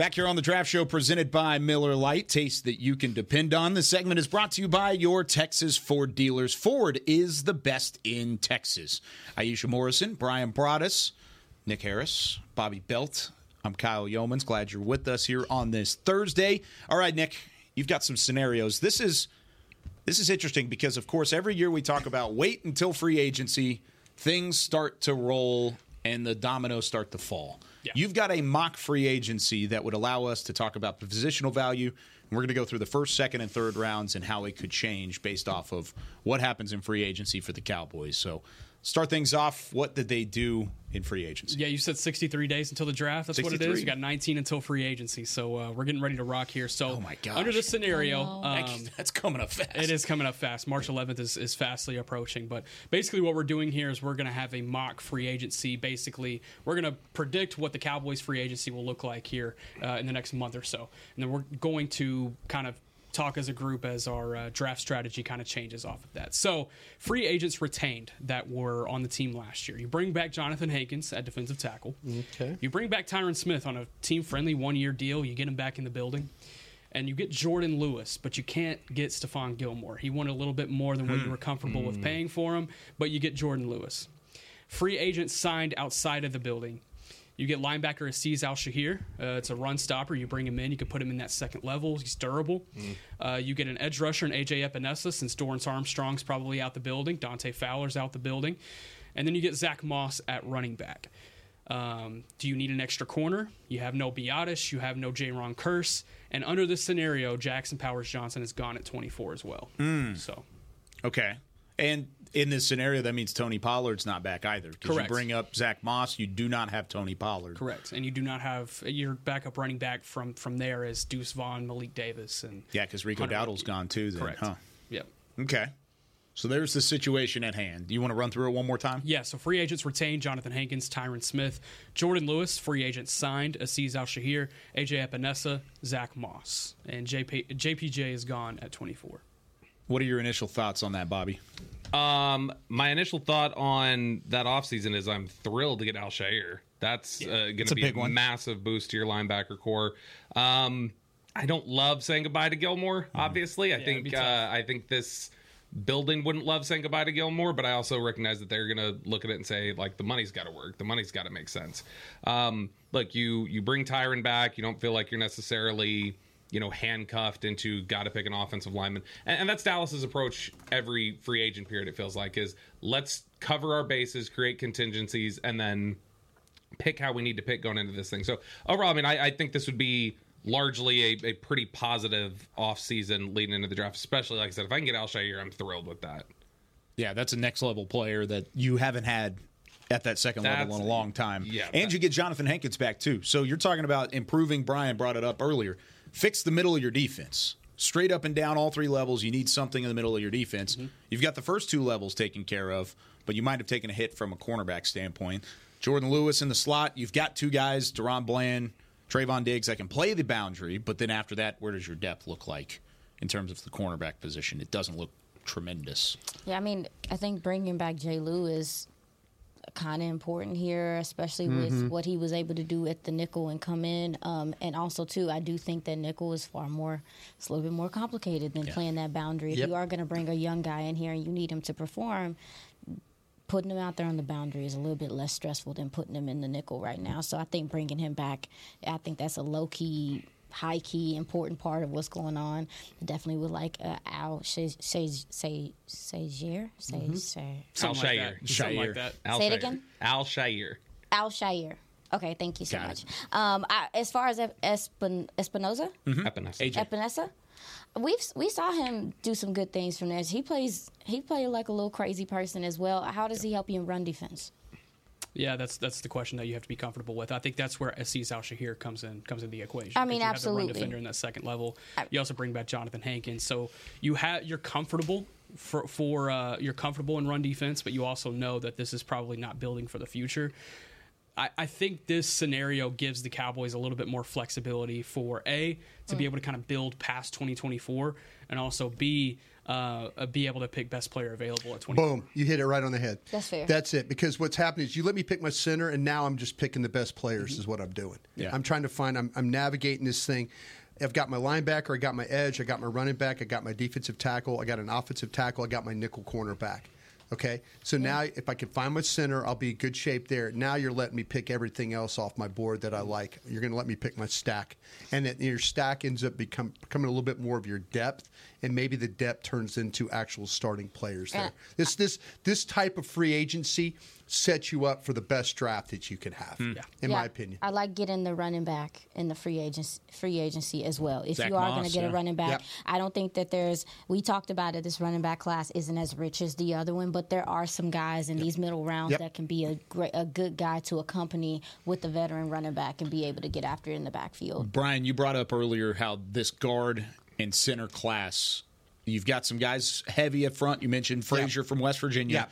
Back here on the Draft Show, presented by Miller Lite, taste that you can depend on. The segment is brought to you by your Texas Ford dealers. Ford is the best in Texas. Iisha Morrison, Bryan Broaddus, Nick Harris, Bobby Belt. I'm Kyle Youmans. Glad you're with us here on this Thursday. All right, Nick, you've got some scenarios. This is this is interesting because, of course, every year we talk about wait until free agency, things start to roll and the dominoes start to fall. Yeah. You've got a mock free agency that would allow us to talk about positional value. And we're going to go through the first, second, and third rounds and how it could change based off of what happens in free agency for the Cowboys. So, start things off. What did they do in free agency? Yeah, you said 63 days until the draft. That's 63. what it is. You got 19 until free agency. So uh, we're getting ready to rock here. So oh my gosh. under this scenario, um, that's coming up fast. It is coming up fast. March 11th is, is fastly approaching. But basically, what we're doing here is we're going to have a mock free agency. Basically, we're going to predict what the Cowboys free agency will look like here uh, in the next month or so, and then we're going to kind of talk as a group as our uh, draft strategy kind of changes off of that. So, free agents retained that were on the team last year. You bring back Jonathan Hankins at defensive tackle. Okay. You bring back Tyron Smith on a team friendly one year deal. You get him back in the building. And you get Jourdan Lewis, but you can't get Stephon Gilmore. He wanted a little bit more than what you were comfortable with paying for him, but you get Jourdan Lewis. Free agents signed outside of the building. You get linebacker Azeez Al-Shaair. Uh, it's a run stopper. You bring him in. You can put him in that second level. He's durable. Mm. Uh, you get an edge rusher and AJ Epenesa since Dorance Armstrong's probably out the building. Dante Fowler's out the building. And then you get Zach Moss at running back. Um, do you need an extra corner? You have no Biadasz. You have no Jayron Kearse. And under this scenario, Jackson Powers Johnson is gone at 24 as well. Mm. So, okay. And in this scenario, that means Tony Pollard's not back either. Because you bring up Zach Moss, you do not have Tony Pollard. Correct, and you do not have your backup running back from from there is Deuce Vaughn, Malik Davis, and yeah, because Rico Hunter Dowdle's gone too. Then, Correct. Huh? Yep. Okay. So there's the situation at hand. Do you want to run through it one more time? Yeah, so free agents retained Jonathan Hankins, Tyron Smith, Jourdan Lewis, free agent signed, Azeez Al-Shaair, AJ Epenesa, Zach Moss, and JP, JPJ is gone at 24. What are your initial thoughts on that, Bobby? Um, my initial thought on that offseason is I'm thrilled to get Al-Shaair. That's uh, going to be a, a massive boost to your linebacker core. Um, I don't love saying goodbye to Gilmore. Mm-hmm. Obviously, I yeah, think uh, I think this building wouldn't love saying goodbye to Gilmore, but I also recognize that they're going to look at it and say like the money's got to work, the money's got to make sense. Um, look, you you bring Tyron back, you don't feel like you're necessarily you know, handcuffed into got to pick an offensive lineman. And, and, that's Dallas's approach every free agent period, it feels like, is let's cover our bases, create contingencies, and then pick how we need to pick going into this thing. So overall, I mean, I, I think this would be largely a, a pretty positive offseason leading into the draft, especially, like I said, if I can get Al-Shaair, I'm thrilled with that. Yeah, that's a next level player that you haven't had at that second level in a long time. yeah, and you get Jonathan Hankins back too. So you're talking about improving. Bryan brought it up earlier. Fix the middle of your defense. Straight up and down all three levels, you need something in the middle of your defense. Mm-hmm. You've got the first two levels taken care of, but you might have taken a hit from a cornerback standpoint. Jourdan Lewis in the slot. You've got two guys, DaRon Bland, Trevon Diggs, that can play the boundary, but then after that, where does your depth look like in terms of the cornerback position? It doesn't look tremendous. Yeah, I mean, I think bringing back Jay Lou is kind of important here, especially with Mhm. what he was able to do at the nickel and come in. Um, and also, too, I do think that nickel is far more, it's a little bit more complicated than Yeah. playing that boundary. If you are going to bring a young guy in here and you need him to perform, putting him out there on the boundary is a little bit less stressful than putting him in the nickel right now. So I think bringing him back, I think that's a low key, high key, important part of what's going on. Definitely would like uh, Al Say Say Say Say Say. Say Al Shayer. Something like that. Al Say it again? Al Shayer. Al Shayer. Okay, thank you so Got much. Um, I, as far as Espin, Espinoza, Mm-hmm. Epenesa. Epenesa, we've we saw him do some good things from there. He plays he played like a little crazy person as well. How does he help you in run defense? Yeah, that's that's the question that you have to be comfortable with. I think that's where Azeez Al-Shaair comes in comes in the equation. I mean, you absolutely. Have the run defender in that second level. You also bring back Jonathan Hankins, so you have you're comfortable for for uh, you're comfortable in run defense, but you also know that this is probably not building for the future. I, I think this scenario gives the Cowboys a little bit more flexibility for a to be Mm. able to kind of build past 2024, and also b uh, uh, be able to pick best player available at 20. Boom. You hit it right on the head. That's fair. That's it. Because what's happening is you let me pick my center, and now I'm just picking the best players, is what I'm doing. Yeah. I'm trying to find, I'm, I'm navigating this thing. I've got my linebacker, I got my edge, I got my running back, I got my defensive tackle, I got an offensive tackle, I got my nickel cornerback. Okay, so now if I can find my center, I'll be in good shape there. Now you're letting me pick everything else off my board that I like. You're going to let me pick my stack, and that your stack ends up become becoming a little bit more of your depth, and maybe the depth turns into actual starting players there. Yeah. This this this type of free agency sets you up for the best draft that you can have, hmm. in Yeah, my opinion. I like getting the running back in the free agency free agency as well. If Zach you are going to get yeah. a running back, Yep. I don't think that there's. We talked about it. This running back class isn't as rich as the other one, but there are some guys in these middle rounds Yep. that can be a great, a good guy to accompany with the veteran running back and be able to get after it in the backfield. Bryan, you brought up earlier how this guard and center class, you've got some guys heavy up front. You mentioned Frazier from West Virginia. Yeah.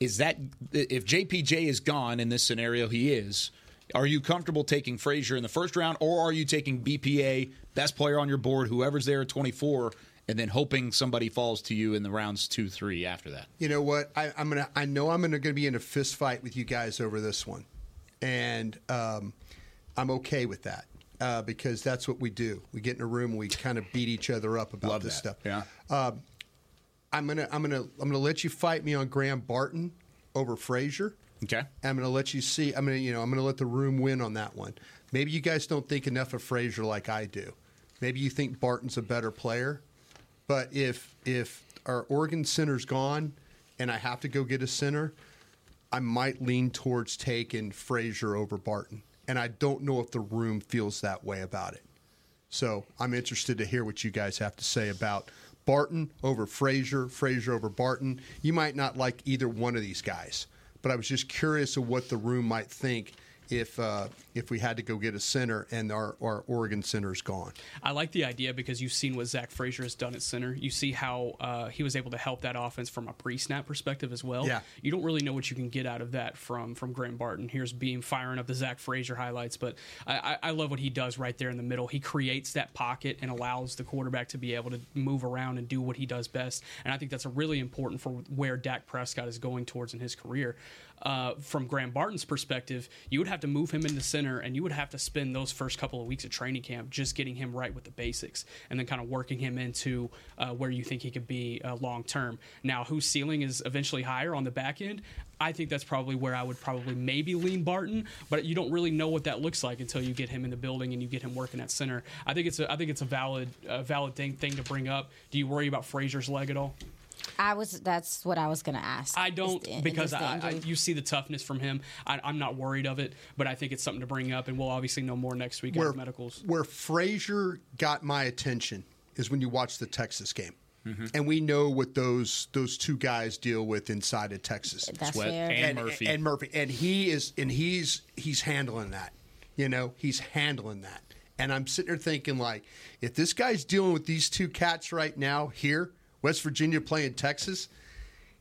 Is that if JPJ is gone in this scenario, he is. Are you comfortable taking Frazier in the first round, or are you taking BPA, best player on your board, whoever's there at 24, and then hoping somebody falls to you in the rounds two, three after that? You know what? I, I'm gonna. I know I'm gonna, gonna be in a fist fight with you guys over this one, and um, I'm okay with that uh, because that's what we do. We get in a room, and we kind of beat each other up about Love this that. stuff. Yeah. Um, I'm gonna. I'm gonna. I'm gonna let you fight me on Graham Barton over Frazier. Okay. I'm gonna let you see. I'm gonna. You know. I'm gonna let the room win on that one. Maybe you guys don't think enough of Frazier like I do. Maybe you think Barton's a better player. But if if our Oregon center's gone and I have to go get a center, I might lean towards taking Frazier over Barton. And I don't know if the room feels that way about it. So I'm interested to hear what you guys have to say about Barton over Frazier, Frazier over Barton. You might not like either one of these guys, but I was just curious of what the room might think if uh, if we had to go get a center and our, our Oregon center is gone. I like the idea because you've seen what Zach Frazier has done at center. You see how uh, he was able to help that offense from a pre-snap perspective as well. Yeah. You don't really know what you can get out of that from from Graham Barton. Here's Beam firing up the Zach Frazier highlights, but I, I, I love what he does right there in the middle. He creates that pocket and allows the quarterback to be able to move around and do what he does best. And I think that's a really important for where Dak Prescott is going towards in his career. Uh, from Graham Barton's perspective, you would have to move him into center, and you would have to spend those first couple of weeks of training camp just getting him right with the basics, and then kind of working him into uh, where you think he could be uh, long term. Now, whose ceiling is eventually higher on the back end? I think that's probably where I would probably maybe lean Barton, but you don't really know what that looks like until you get him in the building and you get him working at center. I think it's a I think it's a valid valid thing thing to bring up. Do you worry about Frazier's leg at all? I was. That's what I was going to ask. I don't the- because I, I, you see the toughness from him. I, I'm not worried of it, but I think it's something to bring up, and we'll obviously know more next week Where, as medicals. where Frazier got my attention is when you watch the Texas game. Mm-hmm. And we know what those those two guys deal with inside of Texas. That's Sweat fair. and Murphy. And, Murphy. And he is and he's he's handling that. You know, he's handling that. And I'm sitting there thinking like, if this guy's dealing with these two cats right now here, West Virginia playing Texas,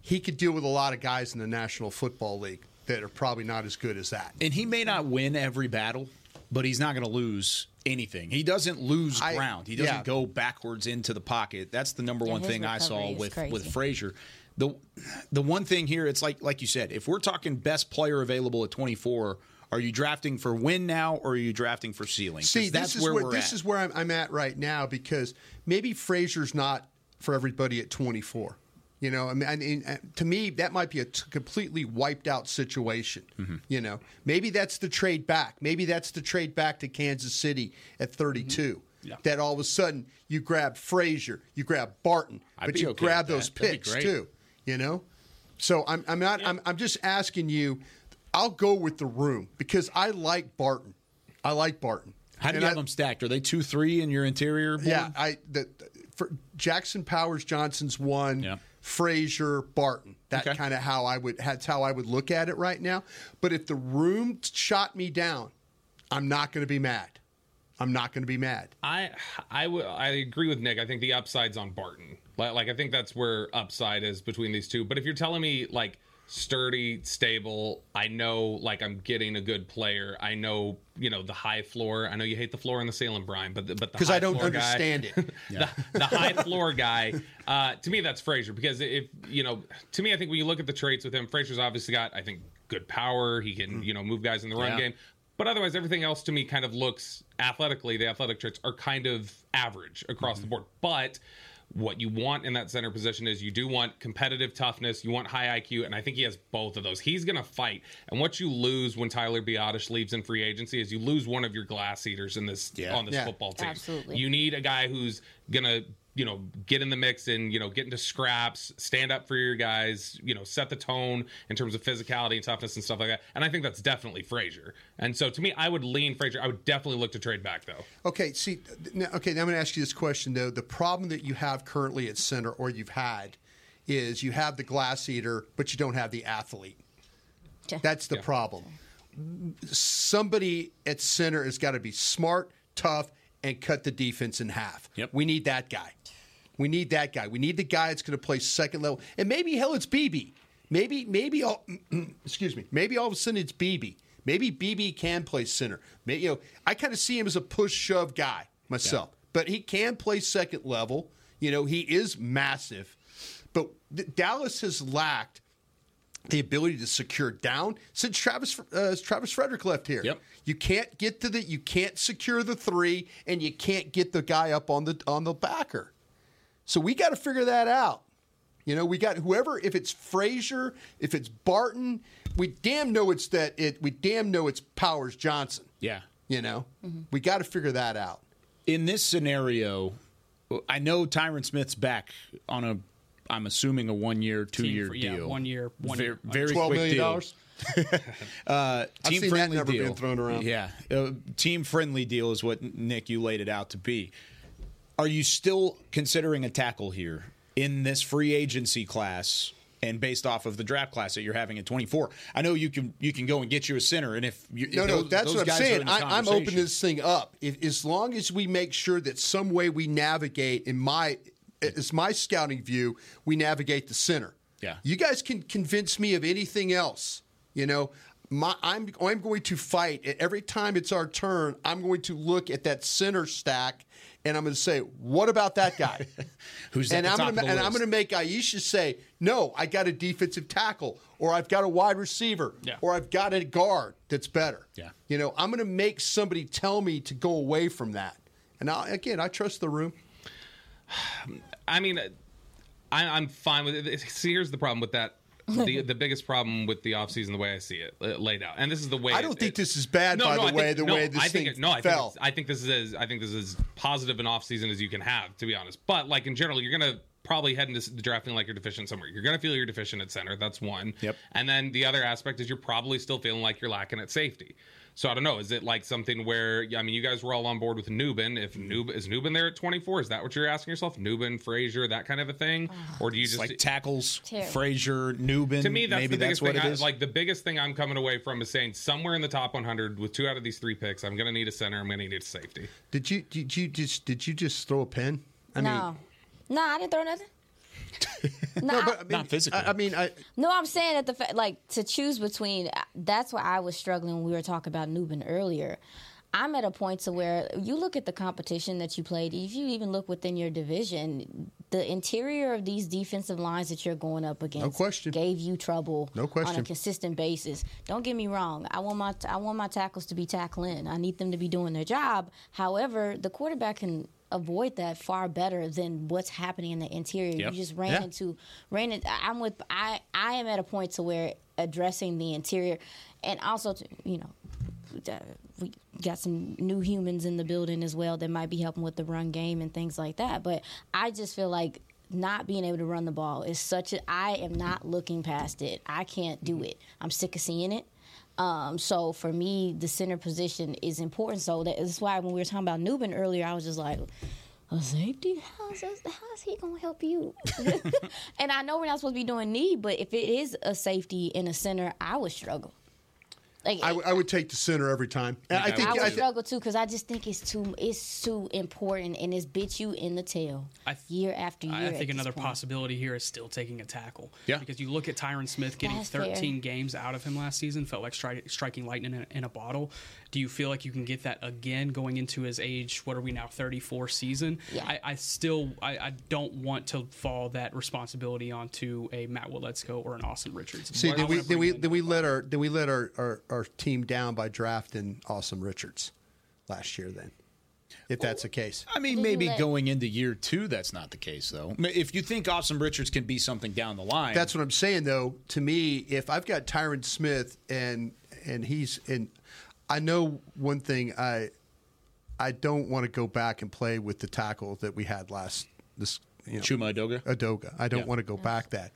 he could deal with a lot of guys in the National Football League that are probably not as good as that. And he may not win every battle, but he's not going to lose anything. He doesn't lose I- ground. He doesn't yeah. go backwards into the pocket. That's the number Yeah, one thing I saw with crazy. with Frazier. The the one thing here, it's like like you said, if we're talking best player available at 24, are you drafting for win now or are you drafting for ceiling? See, that's this is where where we're this at. is where I'm, I'm at right now because maybe Frazier's not for everybody at 24. You know, I mean, I mean, uh, to me, that might be a t- completely wiped out situation. Mm-hmm. You know, maybe that's the trade back. Maybe that's the trade back to Kansas City at 32. Mm-hmm. Yeah. That all of a sudden you grab Frazier, you grab Barton, I'd but you okay grab those that. That'd be picks too. You know, so I'm I'm not I'm I'm just asking you. I'll go with the room because I like Barton. I like Barton. How do And you I- have them stacked? Are they two three in your interior? Board? yeah, I the, for Jackson Powers Johnson's one. Yeah. Frazier Barton. That Okay. kind of how I would. That's how I would look at it right now. But if the room shot me down, I'm not going to be mad. I'm not going to be mad. I I would I agree with Nick. I think the upside's on Barton. Like, like I think that's where upside is between these two. But if you're telling me like sturdy, stable, I know like I'm getting a good player. I know you know the high floor. I know you hate the floor and the ceiling, Bryan, but the, but the Because I don't floor guy- understand it. the, the high floor guy. Uh, to me, that's Frazier because if you know, to me, I think when you look at the traits with him, Frazier's obviously got I think good power. He can you know move guys in the run Yeah. game. But otherwise, everything else to me kind of looks athletically. The athletic traits are kind of average across the board. But what you want in that center position is you do want competitive toughness, you want high IQ, and I think he has both of those. He's going to fight. And what you lose when Tyler Biadasz leaves in free agency is you lose one of your glass eaters in this Yeah. on this Yeah. football team. Absolutely. You need a guy who's going to you know, get in the mix and you know, get into scraps, stand up for your guys, you know, set the tone in terms of physicality and toughness and stuff like that. And I think that's definitely Frazier. And so to me, I would lean Frazier. I would definitely look to trade back though. Okay, see, now, okay, now I'm going to ask you this question though. The problem that you have currently at center, or you've had, is you have the glass eater, but you don't have the athlete. Yeah. That's the Yeah. problem. Somebody at center has got to be smart, tough, and cut the defense in half. Yep. We need that guy. We need that guy. We need the guy that's going to play second level. And maybe hell, it's Beebe. Maybe, maybe all. excuse me. Maybe all of a sudden it's Beebe. Maybe Beebe can play center. Maybe, you know, I kind of see him as a push shove guy myself, but he can play second level. You know, he is massive, but Dallas has lacked the ability to secure down since Travis uh, Travis Frederick left here. Yep. You can't get to the you can't secure the three, and you can't get the guy up on the on the backer. So we got to figure that out. You know, we got whoever. If it's Frazier, if it's Barton, we damn know it's that. It we damn know it's Powers Johnson. Yeah. You know, mm-hmm. we got to figure that out. in this scenario, I know Tyron Smith's back on a, I'm assuming a one year, two Team year for- yeah, deal. one year, one very, year. very Twelve quick million deal. dollars. Uh, team friendly deal. thrown around. Yeah, uh, team friendly deal is what Nick you laid it out to be. Are you still considering a tackle here in this free agency class? And based off of the draft class that you're having at 24, I know you can you can go and get you a center, and if you, No, if no, that's what I'm saying. I, I'm opening this thing up. If, as long as we make sure that some way we navigate, in my, as my scouting view, we navigate the center. Yeah. You guys can convince me of anything else. You know, my, I'm I'm going to fight every time it's our turn. I'm going to look at that center stack, and I'm going to say, "What about that guy?" Who's and I'm gonna, and I'm going to make Iisha say, "No, I got a defensive tackle, or I've got a wide receiver, Yeah. or I've got a guard that's better." Yeah. you know, I'm going to make somebody tell me to go away from that. And I, again, I trust the room. I mean, I, I'm fine with it. See, here's the problem with that. The, the biggest problem with the offseason, the way I see it uh, laid out, and this is the way I don't it- think it- this is bad, by the I way, think- the no, way this I think thing it- no, I fell. Think, I think this is as, I think this is as positive an offseason as you can have, to be honest. But like in general, you're gonna probably head into drafting like you're deficient somewhere. You're gonna feel you're deficient at center. That's one. Yep. And then the other aspect is you're probably still feeling like you're lacking at safety. So I don't know. Is it like something where I mean, you guys were all on board with Nubin? If Nub is Nubin there at 24, is that what you're asking yourself? Nubin, Frazier, that kind of a thing, or do you just like tackles, Terrible. Frazier, Nubin. to me, that's maybe the biggest that's what thing. I, like the biggest thing I'm coming away from is saying somewhere in the top 100 with two out of these three picks, I'm going to need a center. I'm going to need a safety. Did you did you just did you just throw a pin? I no, no, I didn't throw nothing. no, but I mean, Not physically. I, I mean, I, No, I'm saying that the fa- like to choose between. That's why I was struggling. when We were talking about Nubin earlier. I'm at a point to where you look at the competition that you played. If you even look within your division, the interior of these defensive lines that you're going up against, no question. gave you trouble No question. on a consistent basis. Don't get me wrong. I want my I want my tackles to be tackling. I need them to be doing their job. However, the quarterback can avoid that far better than what's happening in the interior. Yep. You just ran Yeah. into ran it. I'm with I I am at a point to where addressing the interior, and also to, you know. We got some new humans in the building as well that might be helping with the run game and things like that. But I just feel like not being able to run the ball is such a. I am not looking past it. I can't do mm-hmm. it. I'm sick of seeing it. Um, so for me, the center position is important. So that is why when we were talking about Nubin earlier, I was just like, a safety? How's, how's he going to help you? and I know we're not supposed to be doing need, but if it is a safety in a center, I would struggle. Like I, w- I would take the center every time. And I think I would I th- struggle too because I just think it's too it's too important and it's bit you in the tail I th- year after year. I at think another point. possibility here is still taking a tackle. Yeah. Because you look at Tyron Smith getting That's fair. 13 games out of him last season, felt like stri- striking lightning in a, in a bottle. Do you feel like you can get that again going into his age? What are we now, 34 season? Yeah. I, I still I, I don't want to fall that responsibility onto a Matt Waletzko or an Asim Richards. see. I Then we wanna then bring we in- then we let our then we let our, our, our team down by drafting Asim Richards last year. Then, if that's the case, I mean, maybe going into year two, that's not the case, though. If you think Asim Richards can be something down the line, That's what I'm saying, though. To me, if I've got Tyron Smith and and he's and I know one thing, I I don't want to go back and play with the tackle that we had last this you know, Chuma Edoga. Edoga. I don't Yeah. want to go back that.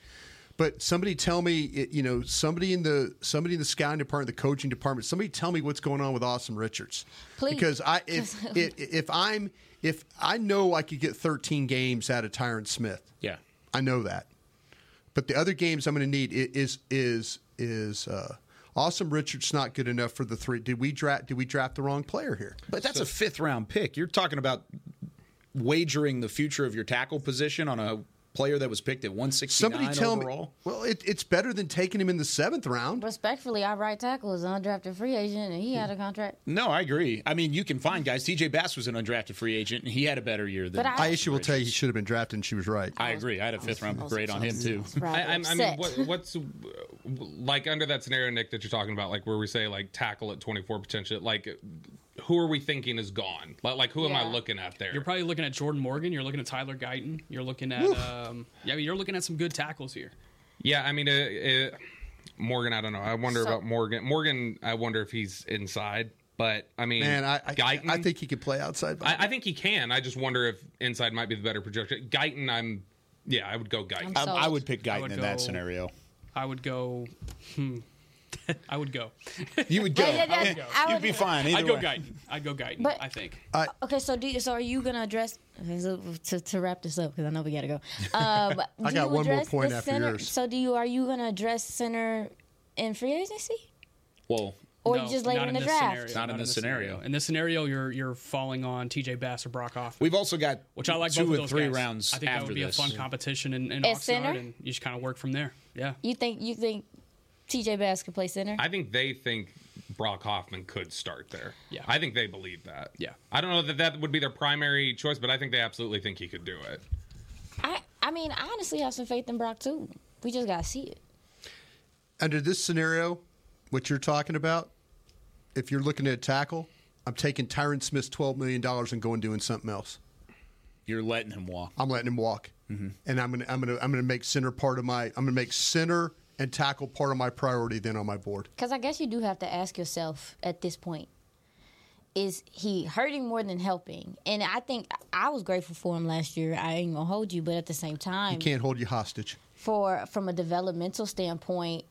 But somebody tell me, you know, somebody in the somebody in the scouting department, the coaching department, somebody tell me what's going on with Asim Richards. Please. Because I if, if if I'm if I know I could get 13 games out of Tyron Smith. Yeah. I know that. But the other games I'm going to need is is is uh, Asim Richards not good enough for the three. Did we draft? Did we draft the wrong player here? But that's a fifth round pick. You're talking about wagering the future of your tackle position on a player that was picked at 169 Somebody tell overall. me. Well, it, it's better than taking him in the seventh round. Respectfully, our right tackle is an undrafted free agent and he had a contract. No, I agree. I mean, you can find guys. TJ Bass was an undrafted free agent, and he had a better year than. But I- Iisha will tell you he should have been drafted, and she was right. I agree. I had a fifth round grade on him too. was I, I, I mean, what, what's like under that scenario, Nick, that you're talking about, like where we say like tackle at 24 potential, like who are we thinking is gone? Like, like who am I looking at there? You're probably looking at Jordan Morgan. You're looking at Tyler Guyton. You're looking at um, yeah. You're looking at some good tackles here. Yeah, I mean, uh, uh, Morgan. I don't know. I wonder So- about Morgan. Morgan. I wonder if he's inside. But I mean, Man, I I, Guyton, I think he could play outside. I, I think he can. I just wonder if inside might be the better projection. Guyton. I'm. Yeah, I would go Guyton. I'm I, I would pick Guyton would in that scenario. I would go. Hmm. I would go. You would go. Yeah, yeah, yeah. would go. I You'd would- be fine. Either I'd go way. Guyton. I'd go Guyton. But- I think. Okay, so do you, so are you gonna address okay, so to, to wrap this up because I know we gotta go. Um, I got one more point after center, yours. So do you are you gonna address center in free agency Well, or No, you just later not in the this draft? scenario. Not in this scenario. In this scenario, you're you're falling on T.J. Bass or Brock Hoffman. we've also got which I like two both or of those three guys. rounds I think after that would be this. a fun competition in, in At Oxnard, center? and you just kind of work from there. Yeah. You think you think T.J. Bass could play center? I think they think Brock Hoffman could start there. Yeah. I think they believe that. Yeah. I don't know that that would be their primary choice, but I think they absolutely think he could do it. I I mean I honestly have some faith in Brock too. We just gotta see it. Under this scenario, what you're talking about, if you're looking at a tackle, I'm taking Tyron Smith's $12 million and going doing something else. You're letting him walk. I'm letting him walk, Mm-hmm. and I'm gonna I'm gonna I'm gonna make center part of my I'm gonna make center and tackle part of my priority then on my board. Because I guess you do have to ask yourself at this point: Is he hurting more than helping? And I think I was grateful for him last year. I ain't gonna hold you, but at the same time, He can't hold you hostage. for from a developmental standpoint,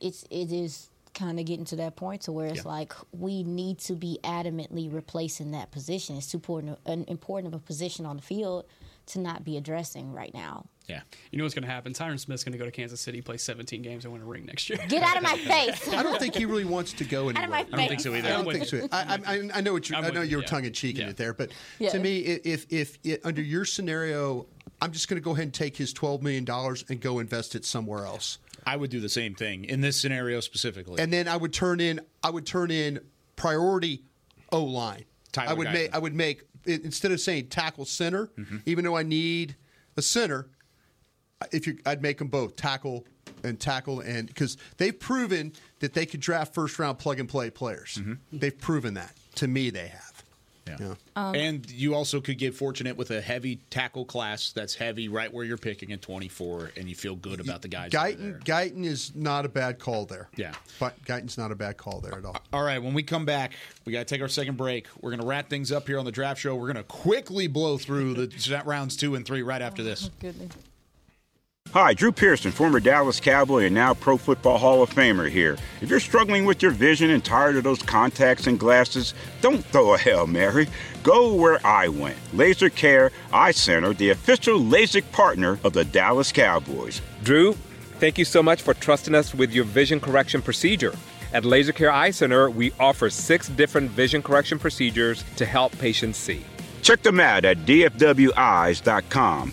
it's it is kind of getting to that point to where it's Yeah. like we need to be adamantly replacing that position. It's too important, an important of a position on the field to not be addressing right now. Yeah. You know what's going to happen? Tyron Smith's going to go to Kansas City, play 17 games, and win a ring next year. Get out of my face. I don't think he really wants to go anywhere. Out of my I don't think so either. I don't think so. I, I, I know what you. I'm I know you you, were yeah. tongue in cheek in it there, but Yeah. to me, i- if if it, under your scenario, I'm just going to go ahead and take his twelve million dollars and go invest it somewhere else, I would do the same thing in this scenario specifically. and then I would turn in. I would turn in priority O line. I would Guyton. make. I would make instead of saying tackle center, Mm-hmm. even though I need a center. If you, I'd make them both tackle and tackle, and because they've proven that they could draft first round plug and play players. They've proven that. To me, they have. Mm-hmm. Yeah. Um, and you also could get fortunate with a heavy tackle class that's heavy right where you're picking at 24, and you feel good about the guys. that are there. Guyton, Guyton is not a bad call there. Yeah. But Guyton's not a bad call there at all. All right, when we come back, we got to take our second break. We're going to wrap things up here on the draft show. We're going to quickly blow through the rounds two and three right after this. Goodness. Hi, Drew Pearson, former Dallas Cowboy and now Pro Football Hall of Famer here. If you're struggling with your vision and tired of those contacts and glasses, don't throw a Hail Mary. Go where I went. Laser Care Eye Center, the official LASIK partner of the Dallas Cowboys. Drew, thank you so much for trusting us with your vision correction procedure. At Laser Care Eye Center, we offer six different vision correction procedures to help patients see. Check them out at dfweyes.com.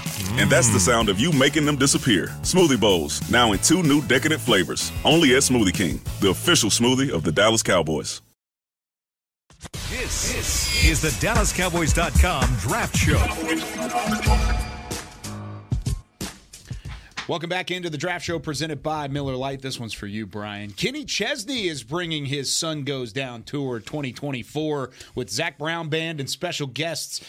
And that's the sound of you making them disappear. Smoothie bowls, now in two new decadent flavors. Only at Smoothie King, the official smoothie of the Dallas Cowboys. This, this is the DallasCowboys.com Draft Show. Welcome back into the draft show presented by Miller Lite. This one's for you, Bryan. Kenny Chesney is bringing his Sun Goes Down tour 2024 with Zac Brown Band and special guests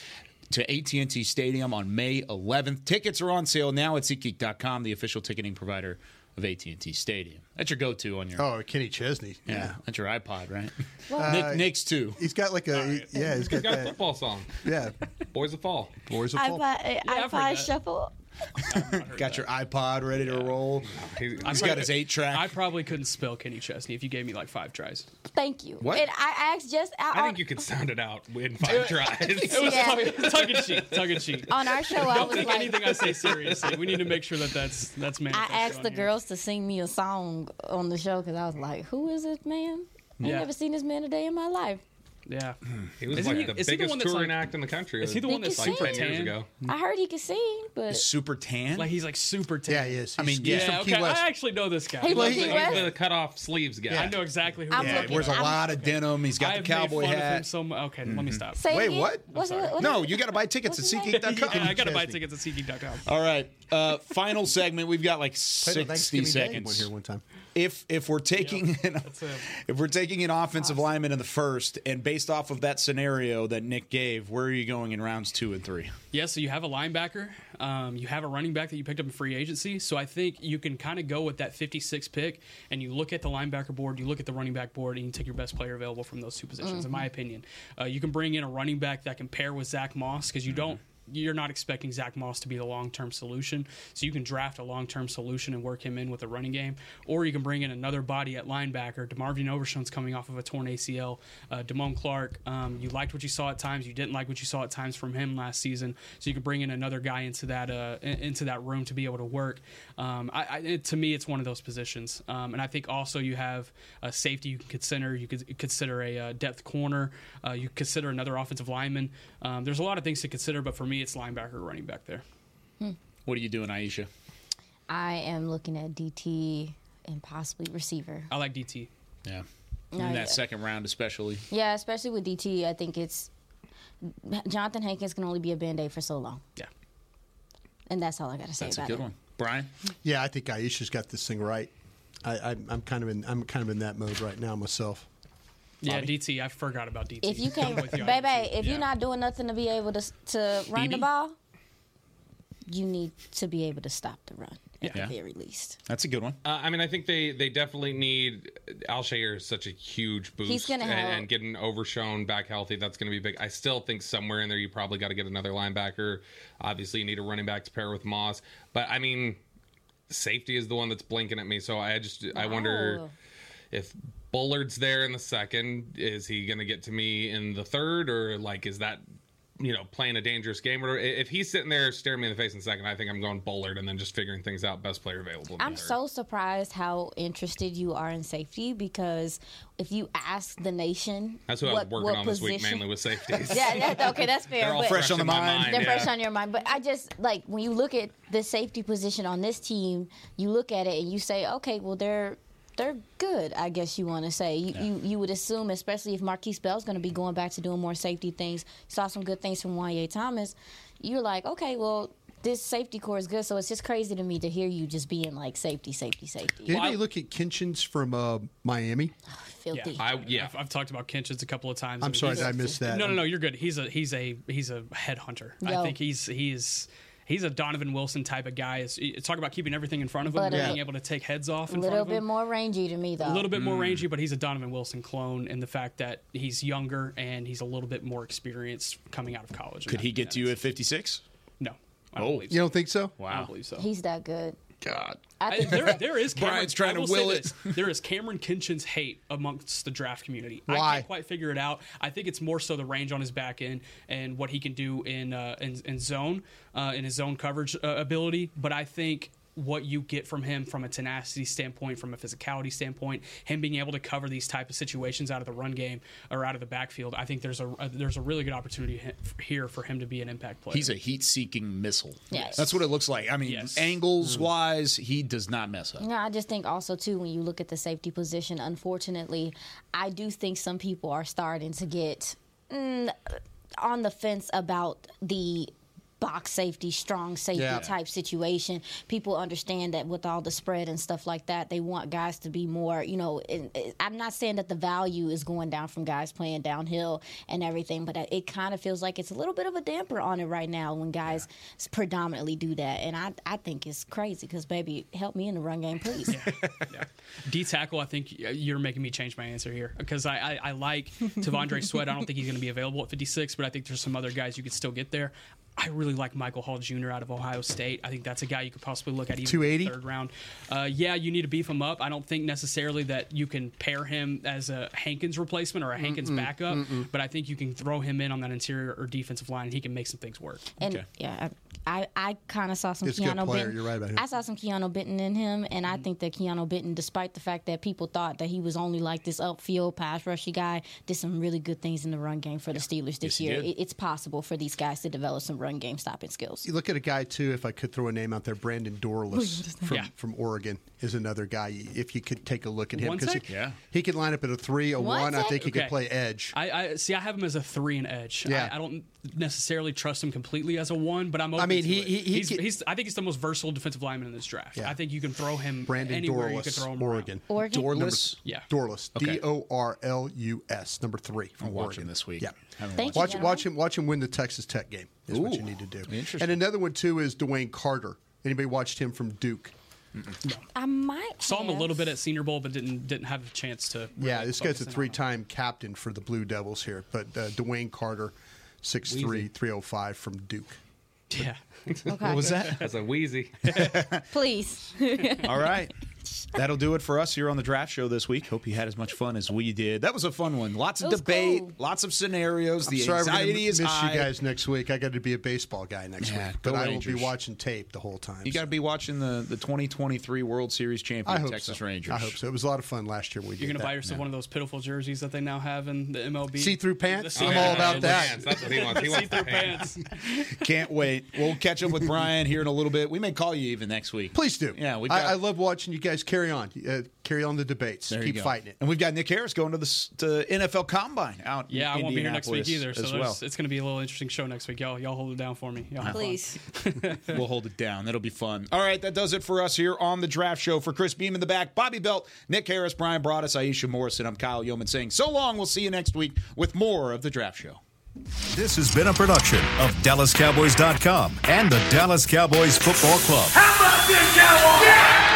to AT&T Stadium on May 11th. Tickets are on sale now at SeatGeek.com, the official ticketing provider of AT&T Stadium. That's your go-to on your Oh, Kenny Chesney. yeah, that's your iPod, right? Uh, Nick, Nick's too. He's got like a he- yeah. He's got, He's got a football song. Yeah, Boys of Fall. Boys of Fall. uh, I've iPod shuffle. Got your iPod ready to roll. He- He's got his eight track. I probably couldn't spell Kenny Chesney if you gave me like five tries. Thank you. What? And I asked just out I think you could sound it out in five tries. It was Yeah. tongue, tongue in cheek. Tongue in cheek. on our show. I Don't was take like, anything I say seriously. We need to make sure that that's that's man. I asked the here. girls to sing me a song on the show because I was like, "Who is this man? I Yeah. never seen this man a day in my life." Yeah. He was Isn't like he- the is he the biggest one that's touring like- act in the country. Is he the one that's like is super ten years tan? ago? I heard he could sing, but Super tan. Like he's like super tan. Yeah, he is. I mean, He's- yeah. he's Yeah, from Key okay. West. I actually know this guy. He He was- loves he it. was- He's the cut off sleeves guy. I know exactly who. I'm he is. yeah, looking- wears a I'm- lot of denim. He's got I've the cowboy made fun Of him hat. so mu- okay, let me stop. say Wait, again. what? What's sorry. it, what No, is you got to buy tickets at What's his name? SeatGeek.com. Yeah, I gotta buy tickets at SeatGeek.com. All right. Uh, final segment. We've got like Played on sixty Thanksgiving Day seconds. one here one time. If if we're taking an, if we're taking an offensive lineman in the first, and based off of that scenario that Nick gave, where are you going in rounds two and three? Yeah, so you have a linebacker, um, you have a running back that you picked up in free agency. So I think you can kind of go with that 56 pick, and you look at the linebacker board, you look at the running back board, and you take your best player available from those two positions. In Mhm. my opinion, uh, you can bring in a running back that can pair with Zach Moss because you don't. You're not expecting Zach Moss to be the long term solution. So you can draft a long term solution and work him in with a running game. Or you can bring in another body at linebacker. DeMarvion Overshown's coming off of a torn ACL. Uh, Damone Clark, um, you liked what you saw at times. You didn't like what you saw at times from him last season. So you can bring in another guy into that uh, into that room to be able to work. Um, I, I, it, to me, it's one of those positions. Um, and I think also you have a safety you can consider. You could consider a uh, depth corner. Uh, you consider another offensive lineman. Um, there's a lot of things to consider, but for me, it's linebacker or running back there. Hmm. What are you doing, Iisha? I am looking at DT and possibly receiver. I like DT. Yeah. No, in that yeah. second round, especially. Yeah, especially with DT, I think it's Jonathan Hankins can only be a band aid for so long. Yeah. And that's all I got to say That's a good it. one. Bryan? Yeah, I think Iisha's got this thing right. I, I, I'm kind of in. I'm kind of in that mode right now myself. Yeah, DT. I forgot about DT. If you I'm can't, with you baby, if Yeah. you're not doing nothing to be able to to run the ball, you need to be able to stop the run at Yeah. the very least. That's a good one. Uh, I mean, I think they they definitely need Al-Shaair is such a huge boost. He's gonna and, help. and getting Overshown back healthy. That's going to be big. I still think somewhere in there you probably got to get another linebacker. Obviously, you need a running back to pair with Moss. But I mean, safety is the one that's blinking at me. So I just I wonder if Bullard's there in the second. Is he going to get to me in the third, or like is that? You know, playing a dangerous game. Or if he's sitting there staring me in the face in the second, I think I'm going Bullard and then just figuring things out. Best player available. I'm so surprised how interested you are in safety because if you ask the nation, That's what, I what, was working what on this week, mainly with safeties. yeah, that, okay, that's fair. They're all but fresh on the my mind. mind, They're yeah. fresh on your mind. But I just like when you look at the safety position on this team, you look at it and you say, okay, well they're they're good. I guess you want to say you, you you would assume, especially if Markquese Bell's going to be going back to doing more safety things. Saw some good things from Juanyeh Thomas. You're like, okay, well. This safety core is good, so it's just crazy to me to hear you just being like safety, safety, safety. Did anybody look at Kinchens from uh, Miami? Filthy. Yeah, I, yeah. I've, I've talked about Kinchens a couple of times. I'm I mean, sorry, I missed that. No, no, no. You're good. He's a he's a he's a headhunter. I think he's he's he's a Donovan Wilson type of guy. It's, it's talk about keeping everything in front of him, But, and uh, being able to take heads off A in little front of bit him. more rangy to me, though. A little bit more rangy, but he's a Donovan Wilson clone in the fact that he's younger and he's a little bit more experienced coming out of college. Could he get to you at 56? No. I oh, don't believe You don't think so? I don't believe so. He's that good. God. I I- there, there is Kamren, Bryan's trying to will it. this. There is Kamren Kinchens' hate amongst the draft community. I can't quite figure it out. I think it's more so the range on his back end and what he can do in uh, in, in zone, uh, in his zone coverage uh, ability. But I think what you get from him from a tenacity standpoint, from a physicality standpoint, him being able to cover these type of situations out of the run game or out of the backfield, I think there's a, a there's a really good opportunity here for him to be an impact player. He's a heat-seeking missile. Yes. That's what it looks like. I mean, Yes. angles wise, he does not mess up. No, I just think also too when you look at the safety position, unfortunately, I do think some people are starting to get mm, on the fence about the box safety, strong safety Yeah. type situation. People understand that with all the spread and stuff like that, they want guys to be more, you know, and- and I'm not saying that the value is going down from guys playing downhill and everything, but it kind of feels like it's a little bit of a damper on it right now when guys predominantly do that. And I, I think it's crazy because, baby, help me in the run game, please. D tackle, I think you're making me change my answer here because I, I, I like T'Vondre Sweat. I don't think he's going to be available at 56, but I think there's some other guys you could still get there. I really like Michael Hall Jr. out of Ohio State. I think that's a guy you could possibly look at even 280? in the third round. Uh, yeah, you need to beef him up. I don't think necessarily that you can pair him as a Hankins replacement or a Hankins backup, but I think you can throw him in on that interior or defensive line and he can make some things work. And yeah, I, I kind of saw some He's a good Keanu player. Benton. You're right about him. I saw some Keanu Benton in him, and I mm-hmm. think that Keanu Benton, despite the fact that people thought that he was only like this upfield pass rushy guy, did some really good things in the run game for the Steelers this Yes, year. It, it's possible for these guys to develop some run game stopping skills. You look at a guy too. If I could throw a name out there, Brandon Dorlus from, Yeah. from Oregon is another guy. If you could take a look at him, One he. Yeah. he could line up at a three, a One one. I think he could play edge. I, I see. I have him as a three and edge. Yeah. I, I don't necessarily trust him completely as a one, but I'm open I mean, he, he, he he's, could, he's, I think he's the most versatile defensive lineman in this draft. Yeah. I think you can throw him Brandon anywhere you could Dorlus, throw him. around. Oregon. Oregon? Dorlus? Yeah. Dorlus. Okay. D O R L U S. Number three from I'm watching Oregon. this week. Yeah. Thank you, Watch, gentlemen. watch him. Watch him win the Texas Tech game. Is what you need to do. interesting. And another one too is DeWayne Carter. Anybody watched him from Duke? I might Saw him a little bit at Senior Bowl, but didn't didn't have a chance to. Yeah, this guy's a focus in on him. three-time captain for the Blue Devils here. But uh, DeWayne Carter, 6'3", Wheezy. 305 from Duke. Yeah. Okay. What was that? That's a wheezy. Please. All right. That'll do it for us here on the draft show this week. Hope you had as much fun as we did. That was a fun one. Lots of debate, cool. lots of scenarios. I'm the sorry we're gonna anxiety is miss high. you guys next week. I got to be a baseball guy next Yeah, week, go but I will be watching tape the whole time. You got to be watching the, the 2023 World Series champion Texas so. Rangers. I hope so. It was a lot of fun last year. We You're gonna buy yourself one of those pitiful jerseys that they now have in the MLB. See-through pants? I'm all about that. That's what he wants. He wants See-through pants. pants. Can't wait. We'll catch up with Bryan here in a little bit. We may call you even next week. Please do. Yeah, we've I, I love watching you guys carry on. Uh, carry on the debates. There Keep fighting it. And we've got Nick Harris going to the to NFL Combine out. in Yeah, I won't be here next week either. So well. it's going to be a little interesting show next week. Y'all, y'all hold it down for me. Y'all. Please. we'll hold it down. That'll be fun. All right, that does it for us here on the draft show. For Chris Beam in the back, Bobby Belt, Nick Harris, Bryan Broaddus, Iisha Morrison, I'm Kyle Youmans saying so long. We'll see you next week with more of the draft show. This has been a production of DallasCowboys.com and the Dallas Cowboys Football Club. How about this, Cowboys?